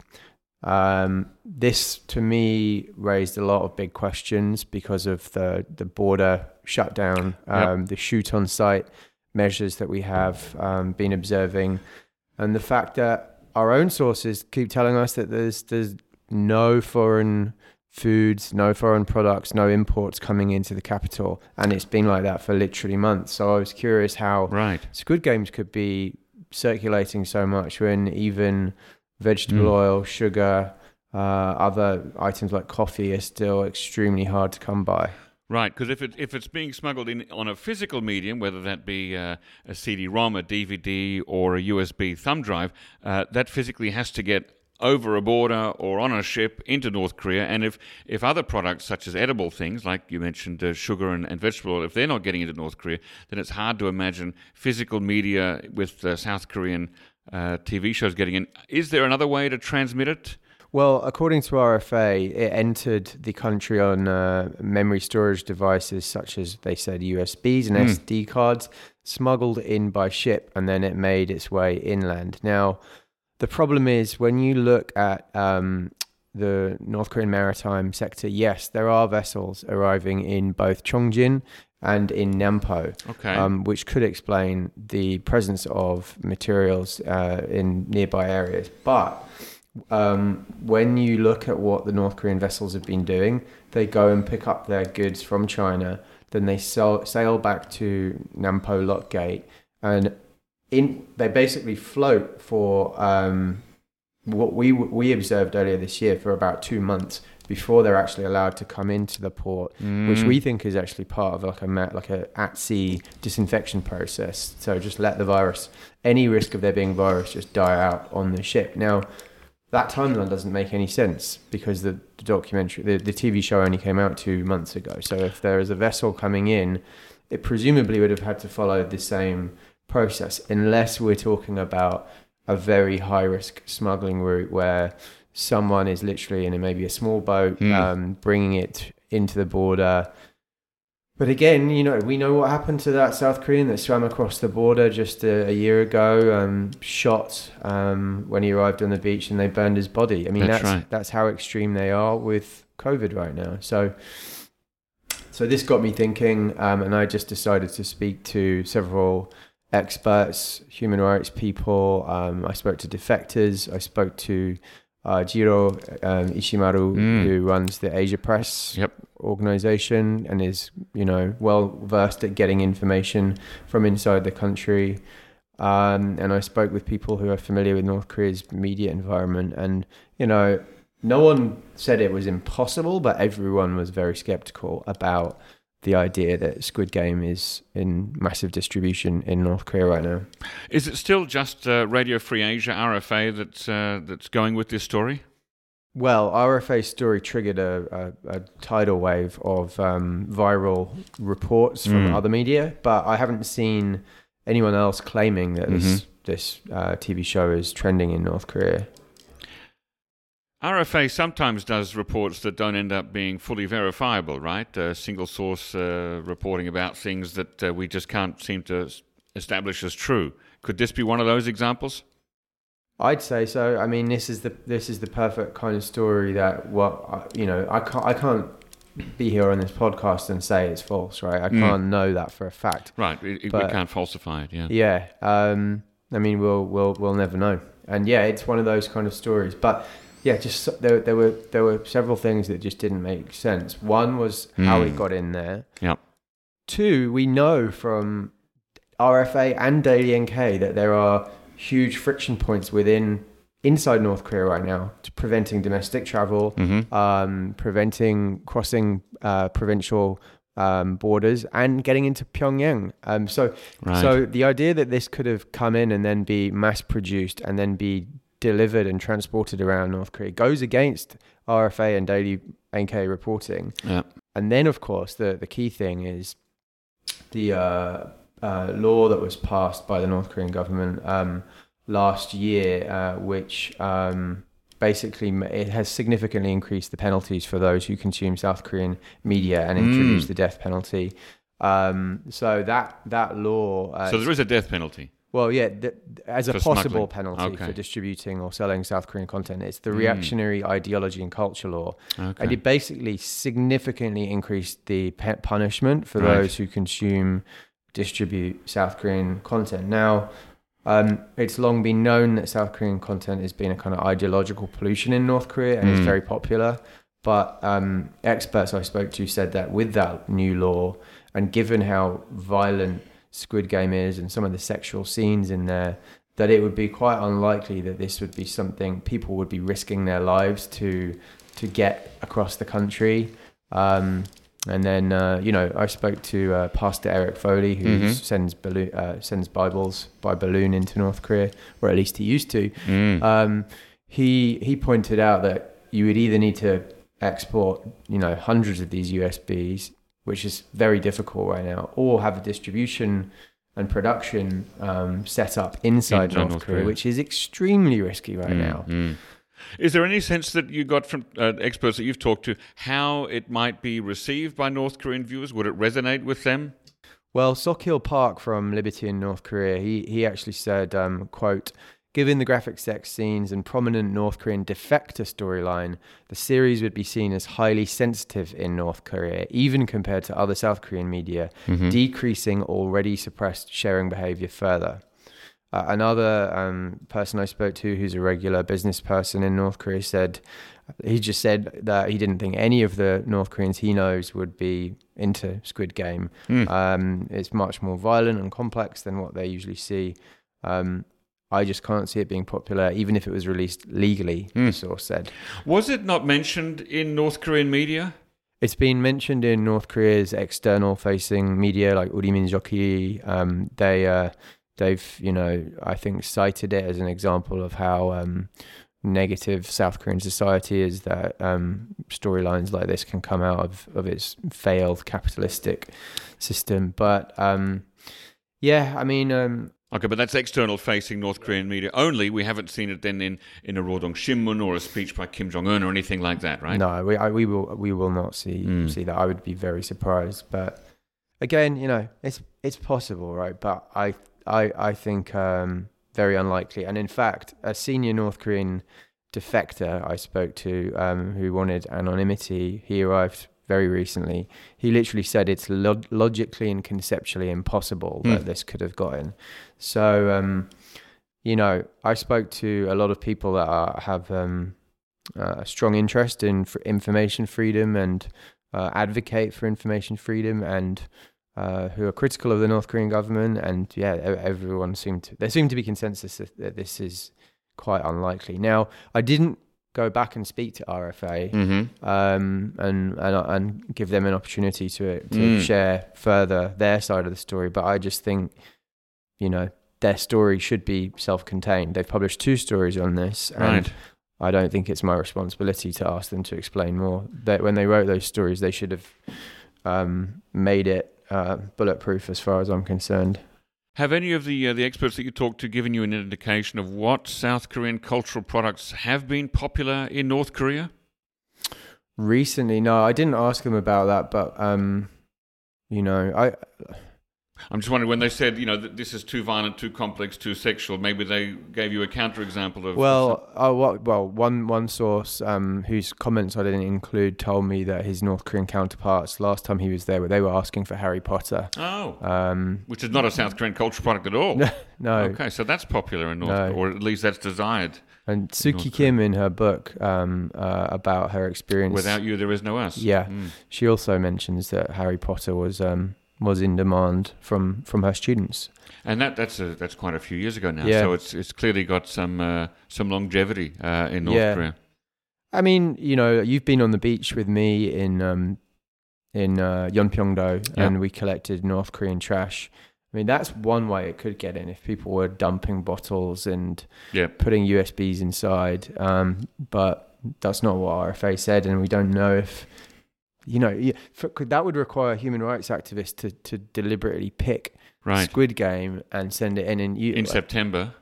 Um, this, to me, raised a lot of big questions because of the, the border shutdown, um, the shoot on sight measures that we have um, been observing, and the fact that our own sources keep telling us that there's there's no foreign foods, no foreign products, no imports coming into the capital, and it's been like that for literally months. So I was curious how Right. Squid Games could be circulating so much when even vegetable Mm. oil, sugar, uh, other items like coffee are still extremely hard to come by. Right, because if it if it's being smuggled in on a physical medium, whether that be uh, a CD-ROM, a DVD, or a USB thumb drive, uh, that physically has to get over a border or on a ship into North Korea. And if, if other products such as edible things, like you mentioned uh, sugar and, and vegetable oil, if they're not getting into North Korea, then it's hard to imagine physical media with uh, South Korean uh, TV shows getting in. Is there another way to transmit it? Well, according to RFA, it entered the country on uh, memory storage devices such as they said USBs and Mm. SD cards, smuggled in by ship, and then it made its way inland. Now, the problem is when you look at um, the North Korean maritime sector, yes, there are vessels arriving in both Chongjin and in Nampo, Okay. um, which could explain the presence of materials uh, in nearby areas. But um, when you look at what the North Korean vessels have been doing, they go and pick up their goods from China, then they sail, sail back to Nampo Lock Gate, and in they basically float for um, what we we observed earlier this year for about two months before they're actually allowed to come into the port, which Mm. we think is actually part of like a like a at sea disinfection process. So just let the virus, any risk of there being virus, just die out on the ship. Now that timeline doesn't make any sense because the, the documentary, the, the TV show only came out two months ago. So if there is a vessel coming in, it presumably would have had to follow the same process, unless we're talking about a very high risk smuggling route where someone is literally in a, maybe a small boat, Hmm. um, bringing it into the border. But again, you know, we know what happened to that South Korean that swam across the border just a, a year ago, um, shot um, when he arrived on the beach, and they burned his body. I mean, That's that's right. that's how extreme they are with COVID right now. So so this got me thinking, um, and I just decided to speak to several experts, human rights people. Um, I spoke to defectors. I spoke to uh, Jiro um, Ishimaru, Mm. who runs the Asia Press Yep. organization and is, you know, well versed at getting information from inside the country. Um, and I spoke with people who are familiar with North Korea's media environment, and you know, no one said it was impossible, but everyone was very skeptical about the idea that Squid Game is in massive distribution in North Korea right now. Is it still just uh, Radio Free Asia (RFA) that's uh, that's going with this story? Well, RFA's story triggered a, a, a tidal wave of um, viral reports from Mm. other media, but I haven't seen anyone else claiming that this this uh, TV show is trending in North Korea. RFA sometimes does reports that don't end up being fully verifiable, right? Uh, single source uh, reporting about things that uh, we just can't seem to establish as true. Could this be one of those examples? I'd say so. I mean, this is the this is the perfect kind of story that what I- you know. I can't I can't be here on this podcast and say it's false, right? I Mm. can't know that for a fact. Right, it, it- we can't falsify it. Yeah. Yeah. Um, I mean, we'll we'll we'll never know. And yeah, it's one of those kind of stories. But yeah, just there there were there were several things that just didn't make sense. One was how Mm. it got in there. Yep. Two, we know from RFA and Daily NK that there are huge friction points within inside North Korea right now, to preventing domestic travel, Mm-hmm. um, preventing crossing uh, provincial um, borders, and getting into Pyongyang. Um, so, Right. so the idea that this could have come in and then be mass produced and then be delivered and transported around North Korea goes against RFA and Daily NK reporting. yeah. And then, of course, the, the key thing is the uh, uh, law that was passed by the North Korean government um, last year, uh, which um, basically it has significantly increased the penalties for those who consume South Korean media and introduced Mm. the death penalty. Um, so that that law. Uh, so there is a death penalty. Well, yeah, th- as a For possible smuggling. penalty Okay. for distributing or selling South Korean content, it's the Mm. reactionary ideology and culture law. Okay. And it basically significantly increased the pe- punishment for Right. those who consume, distribute South Korean content. Now, um, it's long been known that South Korean content has been a kind of ideological pollution in North Korea and Mm. is very popular. But um, experts I spoke to said that with that new law, and given how violent Squid Game is and some of the sexual scenes in there, that it would be quite unlikely that this would be something people would be risking their lives to to get across the country. Um, and then uh, you know I spoke to uh, Pastor Eric Foley who Mhm. sends balloon, uh, sends Bibles by balloon into North Korea, or at least he used to. Mm. Um, he he pointed out that you would either need to export you know hundreds of these USBs, which is very difficult right now, or have a distribution and production um, set up inside Inside North, North Korea, Korea. which is extremely risky right Mm, now. mm. Is there any sense that you got from uh, experts that you've talked to how it might be received by North Korean viewers? Would it resonate with them? Well, Sokeel Park from Liberty in North Korea, he he actually said, um, "quote." Given the graphic sex scenes and prominent North Korean defector storyline, the series would be seen as highly sensitive in North Korea, even compared to other South Korean media, Mm-hmm. decreasing already suppressed sharing behavior further. Uh, another um, person I spoke to, who's a regular business person in North Korea, said he just said that he didn't think any of the North Koreans he knows would be into Squid Game. Mm. Um, it's much more violent and complex than what they usually see. Um, I just can't see it being popular, even if it was released legally. Hmm. The source said Was it not mentioned in North Korean media? it's been mentioned in North Korea's external-facing media, like Uri Minjoki. Um, they uh, they've you know I think cited it as an example of how um, negative South Korean society is that um, storylines like this can come out of of its failed capitalistic system. But um, yeah, I mean. Um, Okay, but that's external facing North Korean media only. We haven't seen it then in, in a Rodong Shinmun or a speech by Kim Jong un or anything like that, right? No, we I, we will we will not see Mm. see that. I would be very surprised. But again, you know, it's it's possible, right? But I I I think um, very unlikely. And in fact, a senior North Korean defector I spoke to, um, who wanted anonymity, he arrived very recently. He literally said it's log- logically and conceptually impossible Mm. that this could have gotten. So, um, you know, I spoke to a lot of people that are, have um, uh, a strong interest in information freedom and uh, advocate for information freedom and uh, who are critical of the North Korean government. And yeah, everyone seemed to, there seemed to be consensus that, that this is quite unlikely. Now, I didn't go back and speak to RFA Mm-hmm. um, and, and and give them an opportunity to to Mm. share further their side of the story. But I just think, you know, their story should be self-contained. They've published two stories on this, and Right. I don't think it's my responsibility to ask them to explain more. That when they wrote those stories, they should have um, made it uh, bulletproof, as far as I'm concerned. Have any of the uh, the experts that you talked to given you an indication of what South Korean cultural products have been popular in North Korea? Recently, no, I didn't ask them about that, but um, you know, I I'm just wondering when they said, you know, that this is too violent, too complex, too sexual. Maybe they gave you a counterexample of. Well, uh, well, one one source um, whose comments I didn't include told me that his North Korean counterparts last time he was there, they were asking for Harry Potter. oh, Um, which is not a South Korean cultural product at all. no, Okay, so that's popular in North, No. or at least that's desired. and Suki Kim in her book um, uh, about her experience, Without you, there is no us. Yeah. Mm. she also mentions that Harry Potter was um, was in demand from from her students. and that that's a, that's quite a few years ago now. Yeah. So it's it's clearly got some uh, some longevity uh, in North Yeah. Korea. I mean, you know, you've been on the beach with me in um, in uh, Yeonpyeongdo, Yeah. and we collected North Korean trash. I mean, that's one way it could get in if people were dumping bottles and Yeah. putting USBs inside. Um, but that's not what RFA said, and we don't know if you know for, that would require human rights activists to to deliberately pick Right. Squid Game and send it in in, you, In September.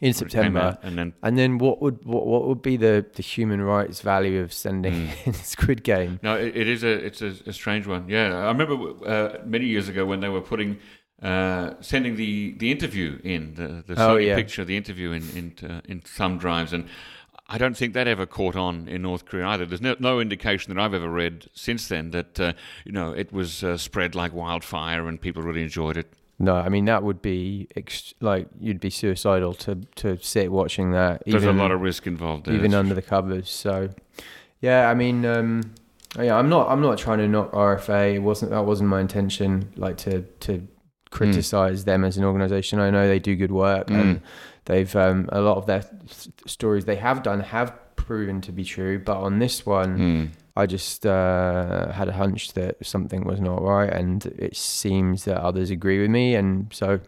in when it came September. out, and then And then what would what, what would be the, the human rights value of sending Mm. in Squid Game? No, it, it is a it's a, a strange one. Yeah, I remember uh, many years ago when they were putting uh, sending the, the interview in the the Oh, yeah. picture, the interview in in uh, in thumb drives, and I don't think that ever caught on in North Korea either. There's no, no indication that I've ever read since then that uh, you know it was uh, spread like wildfire and people really enjoyed it. No, I mean that would be ex- like you'd be suicidal to to sit watching that. There's even, a lot of risk involved. There, even under the covers. So, yeah, I mean, um, yeah, I'm not I'm not trying to knock RFA. It wasn't that wasn't my intention. Like to to criticize them as an organization. I know they do good work and Mm. They've um, a lot of their stories they have done have proven to be true. But on this one. Mm. I just uh, had a hunch that something was not right, and it seems that others agree with me, and so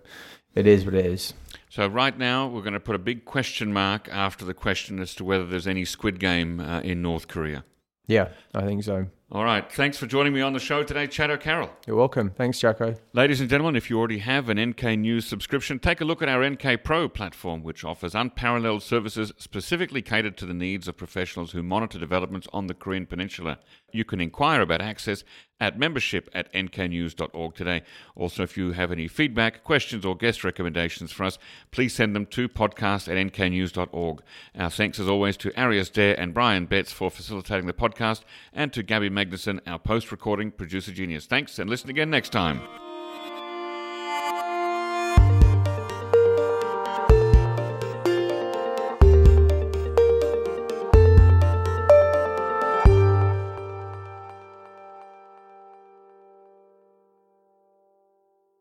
it is what it is. So right now we're going to put a big question mark after the question as to whether there's any Squid Game uh, in North Korea. Yeah, I think so. All right. Thanks for joining me on the show today, Chad O'Carroll. You're welcome. Thanks, Jacco. Ladies and gentlemen, if you already have an NK News subscription, take a look at our NK Pro platform, which offers unparalleled services specifically catered to the needs of professionals who monitor developments on the Korean Peninsula. You can inquire about access at membership at nknews.org today. Also, if you have any feedback, questions, or guest recommendations for us, please send them to podcast at nknews.org. Our thanks, as always, to Arias Dare and Brian Betts for facilitating the podcast, and to Gabby Magnuson, our post recording producer genius. Thanks, and listen again next time.